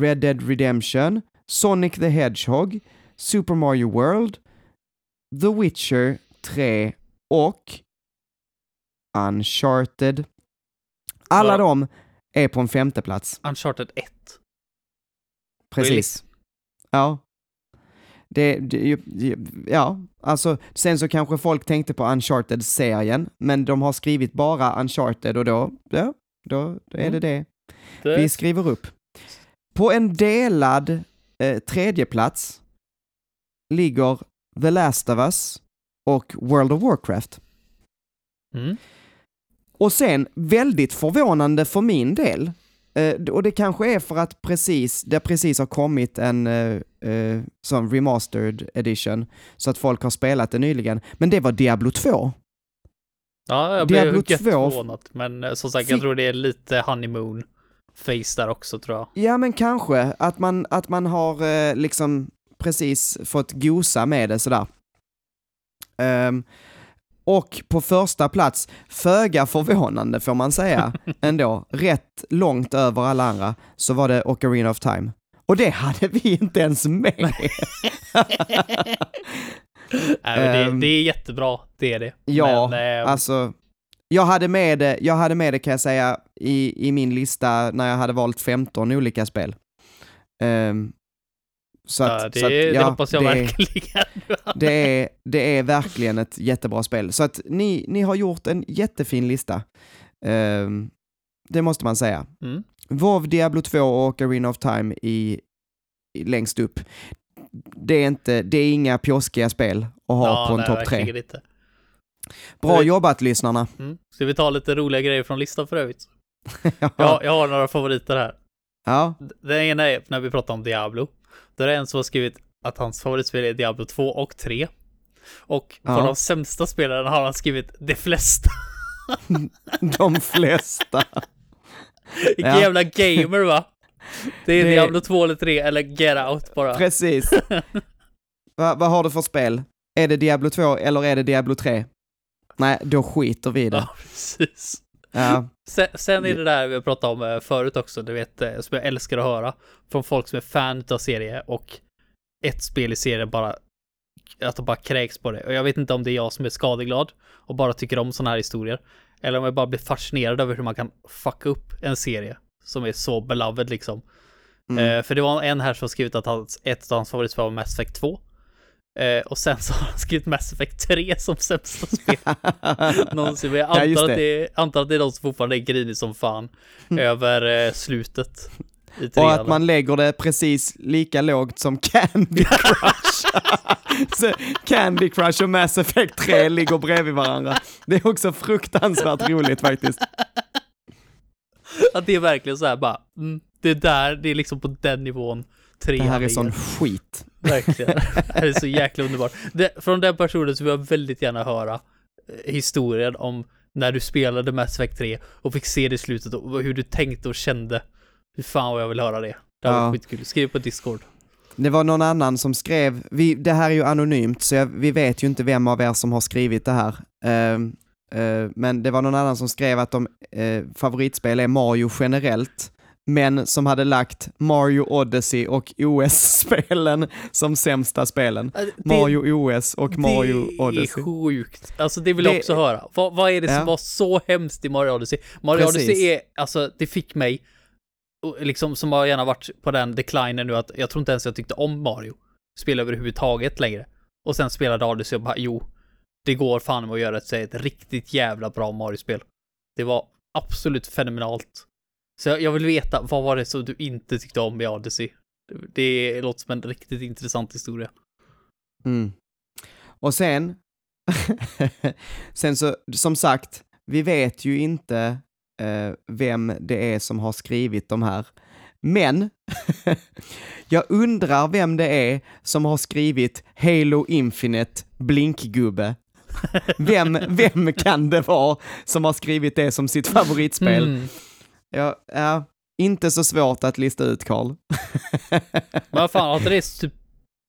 Red Dead Redemption, Sonic the Hedgehog, Super Mario World, The Witcher 3 och Uncharted. Alla Ja. de är på en femte plats. Uncharted 1. Precis. Ja. Det, det, ja, alltså sen så kanske folk tänkte på Uncharted-serien, men de har skrivit bara Uncharted och då, ja, då, då är det det Det, vi skriver upp. På en delad eh, tredje plats ligger The Last of Us och World of Warcraft. mm. Och sen, väldigt förvånande för min del, eh, och det kanske är för att precis, det precis har kommit en eh, eh, sån remastered edition, så att folk har spelat det nyligen, men det var Diablo 2. Ja, jag Diablo blev 2 förvånad. Men eh, som sagt, jag tror det är lite honeymoon face där också tror jag. Ja, men kanske att man, att man har eh, liksom precis fått gosa med det sådär. Ehm, och på första plats, föga förvånande får man säga ändå, rätt långt över alla andra, så var det Ocarina of Time. Och det hade vi inte ens med. Nej, men Ehm, det, det är jättebra, det är det. Ja, men, eh, Alltså, jag hade med det, jag hade med det kan jag säga i, i min lista när jag hade valt 15 olika spel. Ehm, så ja, att, det, så att, det ja, hoppas jag det, verkligen. Det är, det är verkligen ett jättebra spel. Så att ni, ni har gjort en jättefin lista. Ehm, det måste man säga. Mm. WoW, Diablo 2 och Ocarina of Time i, i, längst upp. Det är, inte, det är inga pjoskiga spel att ha Ja, på en topp verkligen tre. Inte. Bra Det- jobbat lyssnarna. Mm. Ska vi ta lite roliga grejer från listan för övrigt? ja. Ja, jag har några favoriter här. ja. Den ena är när vi pratar om Diablo. Då är det en som har skrivit att hans favoritspel är Diablo 2 och 3. Och Ja. de sämsta spelen har han skrivit de flesta. De flesta. Vilken Ja. jävla gamer va? Det är Det- Diablo 2 eller 3 eller Get Out bara. Precis. Va, vad har du för spel? Är det Diablo 2 eller är det Diablo 3? Nej, då skiter vi i det. Ja, precis. Ja. Sen, sen är det där vi pratade om eh, förut också, du vet, eh, som jag älskar att höra. Från folk som är fan av serie och ett spel i serien bara, att de bara kräks på det. Och jag vet inte om det är jag som är skadeglad och bara tycker om sådana här historier. Eller om jag bara blir fascinerad över hur man kan fucka upp en serie som är så beloved liksom. Mm. Eh, för det var en här som skrivit att hans, ett av hans favoritspel var Mass Effect 2. Eh, och sen så har han skrivit Mass Effect 3 som sämsta spel någonsin. Men jag Ja, antar, det. att det, antar att det är de som fortfarande är grinig som fan över eh, slutet. Och att man lägger det precis lika lågt som Candy Crush. Så Candy Crush och Mass Effect 3 ligger bredvid varandra. Det är också fruktansvärt roligt faktiskt. Att det är verkligen så här bara, mm, det är där, det är liksom på den nivån Det trean här är sån skit. Verkligen. Det här är så jäkla underbart. Det, från den personen så vill jag väldigt gärna höra eh, historien om när du spelade Mass Effect 3 och fick se det i slutet och hur du tänkte och kände. Hur fan vad jag vill höra det. Det här Ja. var skitkul. Skriv på Discord. Det var någon annan som skrev, vi, det här är ju anonymt så jag, vi vet ju inte vem av er som har skrivit det här. Ehm, eh, men det var någon annan som skrev att de eh, favoritspel är Mario generellt, men som hade lagt Mario Odyssey och OS-spelen som sämsta spelen. Äh, det- Mario OS och Mario det Odyssey. är sjukt. Alltså det vill jag Det- också höra. Vad, vad är det Ja. som var så hemskt i Mario Odyssey? Mario Precis. Odyssey är, alltså det fick mig, liksom som har gärna varit på den declinen nu att jag tror inte ens jag tyckte om Mario. Spel överhuvudtaget längre. Och sen spelade Odyssey och bara jo, det går fan med att göra ett, ett riktigt jävla bra Mario-spel. Det var absolut fenomenalt. Så jag, vill veta, vad var det som du inte tyckte om i Odyssey? Det, det låter som en riktigt intressant historia. Mm. Och sen, sen så, som sagt, vi vet ju inte eh, vem det är som har skrivit de här. Men jag undrar vem det är som har skrivit Halo Infinite blinkgubbe. Vem, vem kan det vara som har skrivit det som sitt favoritspel? Mm. Ja, ja, inte så svårt att lista ut, Karl. Men vad fan, har inte det typ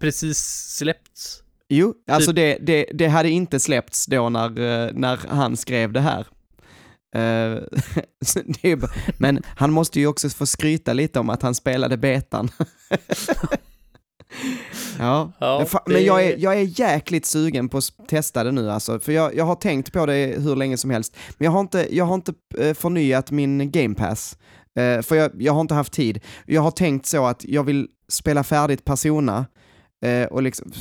precis släppts? Jo, alltså Typ- det, det, det hade inte släppts då när, eh, när han skrev det här. Eh, men han måste ju också få skryta lite om att han spelade betan. ja, Ja, men, fa- det- men jag är, jag är jäkligt sugen på att testa det nu alltså, för jag, jag har tänkt på det hur länge som helst. Men jag har inte, jag har inte eh, förnyat min game pass, eh, för jag, jag har inte haft tid. Jag har tänkt så att jag vill spela färdigt Persona, Eh, och liksom,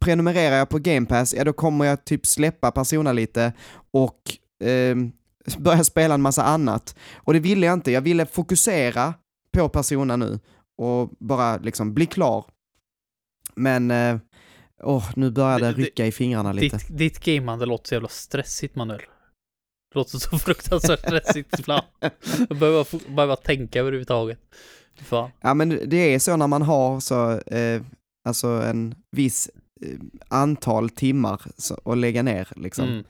prenumererar jag på Game Pass, ja då kommer jag typ släppa Persona lite och eh, börja spela en massa annat. Och det ville jag inte, jag ville fokusera på Persona nu och bara liksom bli klar. Men, eh, åh, nu börjar det rycka i fingrarna lite. Ditt, ditt gameande låter så jävla stressigt, Manuel. Det låter så fruktansvärt stressigt ibland. Jag behöver, behöver tänka överhuvudtaget. Fan. Ja men det är så när man har så, eh, alltså en viss eh, antal timmar att lägga ner liksom. Mm.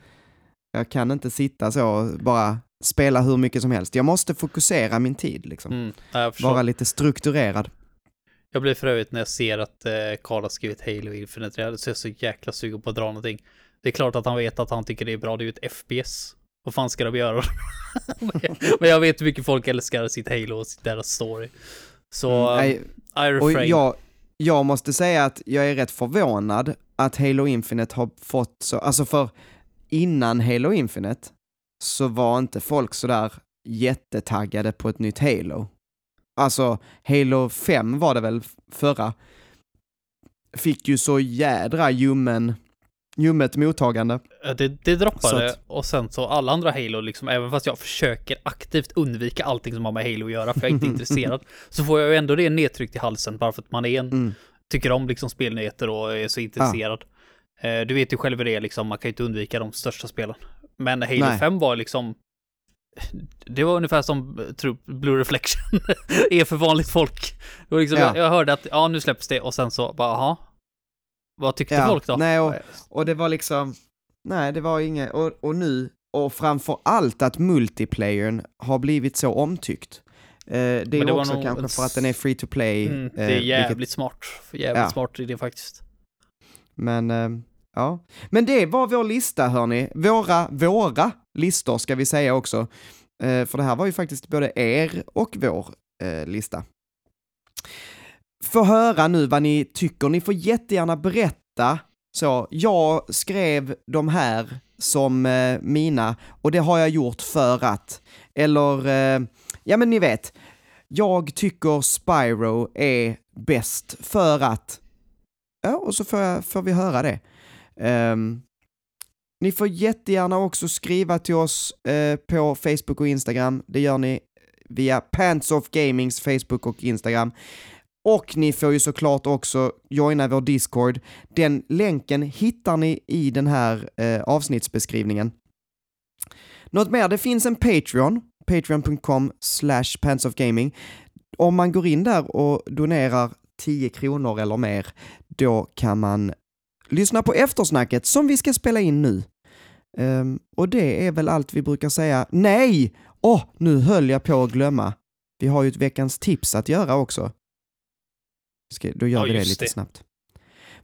Jag kan inte sitta så och bara spela hur mycket som helst. Jag måste fokusera min tid liksom. Mm. Vara lite strukturerad. Jag blir för övrigt när jag ser att eh, Karl har skrivit Halo Infinite, jag är så jäkla sugen på att dra någonting. Det är klart att han vet att han tycker det är bra, det är ju ett FPS. Vad fan ska de göra? Men jag vet hur mycket folk älskar sitt Halo och sitt deras story. Så Mm, um, I och refrain. jag, jag måste säga att jag är rätt förvånad att Halo Infinite har fått så, alltså för innan Halo Infinite så var inte folk sådär jättetaggade på ett nytt Halo. Alltså, Halo 5 var det väl förra, fick ju så jädra ljummen, ljummet mottagande. Ja, Det, det droppade att- och sen så alla andra Halo liksom, även fast jag försöker aktivt undvika allting som har med Halo att göra, för jag är inte intresserad, så får jag ju ändå det nedtryckt i halsen bara för att man är en, Mm. tycker om liksom spelnyheter och är så intresserad. Eh, du vet ju själv hur det är liksom, man kan ju inte undvika de största spelen. Men Halo Nej. 5 var liksom, det var ungefär som eh, tror, Blue Reflection är för vanligt folk. Det liksom, Ja. jag, hörde att, ja nu släpps det och sen så bara, jaha. Vad tyckte Ja, folk då? nej, och- Och det var liksom, nej det var inget, och, och nu, och framför allt att multiplayern har blivit så omtyckt. Eh, det är det var också kanske för att den är free to play. Mm, det eh, är vilket- jävligt smart. Jävligt Ja. smart idé faktiskt. Men, eh, ja. Men det var vår lista hörni. Våra, våra listor ska vi säga också. Eh, för det här var ju faktiskt både er och vår eh, lista. Få höra nu vad ni tycker. Ni får jättegärna berätta. Så, jag skrev de här som eh, mina och det har jag gjort för att. Eller, eh, ja men ni vet. Jag tycker Spyro är bäst för att ja, och så får, jag, får vi höra det. Um, ni får jättegärna också skriva till oss uh, på Facebook och Instagram. Det gör ni eh, via Pants of Gamings Facebook och Instagram. Och ni får ju såklart också joina vår Discord. Den länken hittar ni i den här eh, avsnittsbeskrivningen. Något mer, det finns en Patreon, patreon.com slash pantsofgaming. Om man går in där och donerar 10 kronor eller mer, då kan man lyssna på eftersnacket som vi ska spela in nu. Um, och det är väl allt vi brukar säga. Nej! Åh, oh, nu höll jag på att glömma. Vi har ju ett veckans tips att göra också. Ska, då gör ja, vi det lite det. snabbt.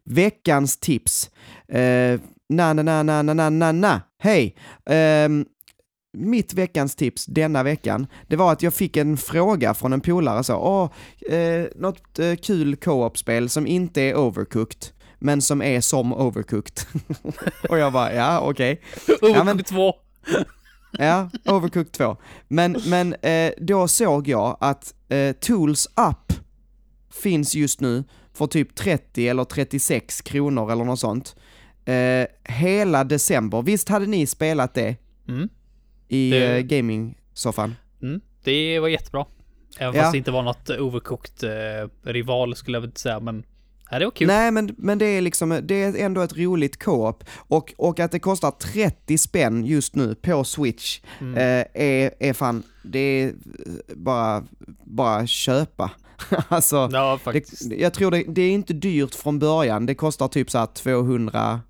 Veckans tips. Uh, na, na, na, na, na, na, na, Hej! Um, mitt veckans tips denna veckan, det var att jag fick en fråga från en polare så, åh, eh, något eh, kul co-op-spel som inte är overcooked men som är som overcooked. och jag bara, ja okej. Overcooked men- 2. Ja, Overcooked 2. Men, men eh, då såg jag att eh, Tools Up finns just nu för typ 30 eller 36 kronor eller något sånt. Eh, hela december. Visst hade ni spelat det Mm. i Det- eh, gaming-soffan? Mm. Det var jättebra. Även Ja. fast det inte var något overcooked eh, rival skulle jag väl inte säga, men ja, det var kul. Nej, men, men det är liksom, det är ändå ett roligt co-op. Och, och att det kostar 30 spänn just nu på Switch Mm. eh, är, är fan, det är eh, bara, bara köpa. alltså, Ja, det, jag tror det, det är inte dyrt från början, det kostar typ så här 200,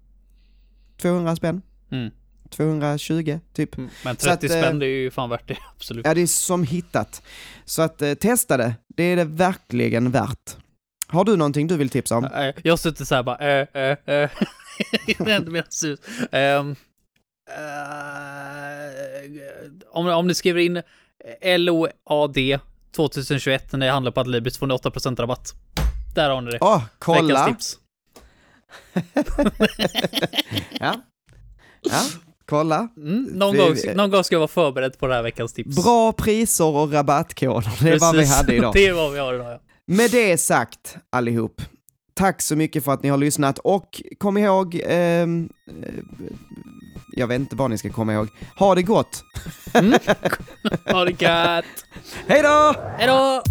200 spänn? Mm. 220 typ. Mm. Men Så att, 30 eh, spänn, det är ju fan värt det, absolut. Ja, det är som hittat. Så att eh, testa det, det är det verkligen värt. Har du någonting du vill tipsa om? Jag har suttit såhär bara, äh, äh, äh. Det är inte mer sus. Um, om, om ni skriver in LOAD 2021 när det handlar på Adlibris får ni 8% rabatt. Där har ni det. Åh, kolla! Veckans tips. Ja. ja, kolla. Mm, någon, Vi- gång, någon gång ska jag vara förberedd på det här veckans tips. Bra priser och rabattkoder, det är vad vi Precis. hade idag. Det är vad vi har idag, ja. Med det sagt, allihop, tack så mycket för att ni har lyssnat och kom ihåg, ehm, eh, jag vet inte vad ni ska komma ihåg, ha det gott! Ha det gött! Hej då! Hejdå!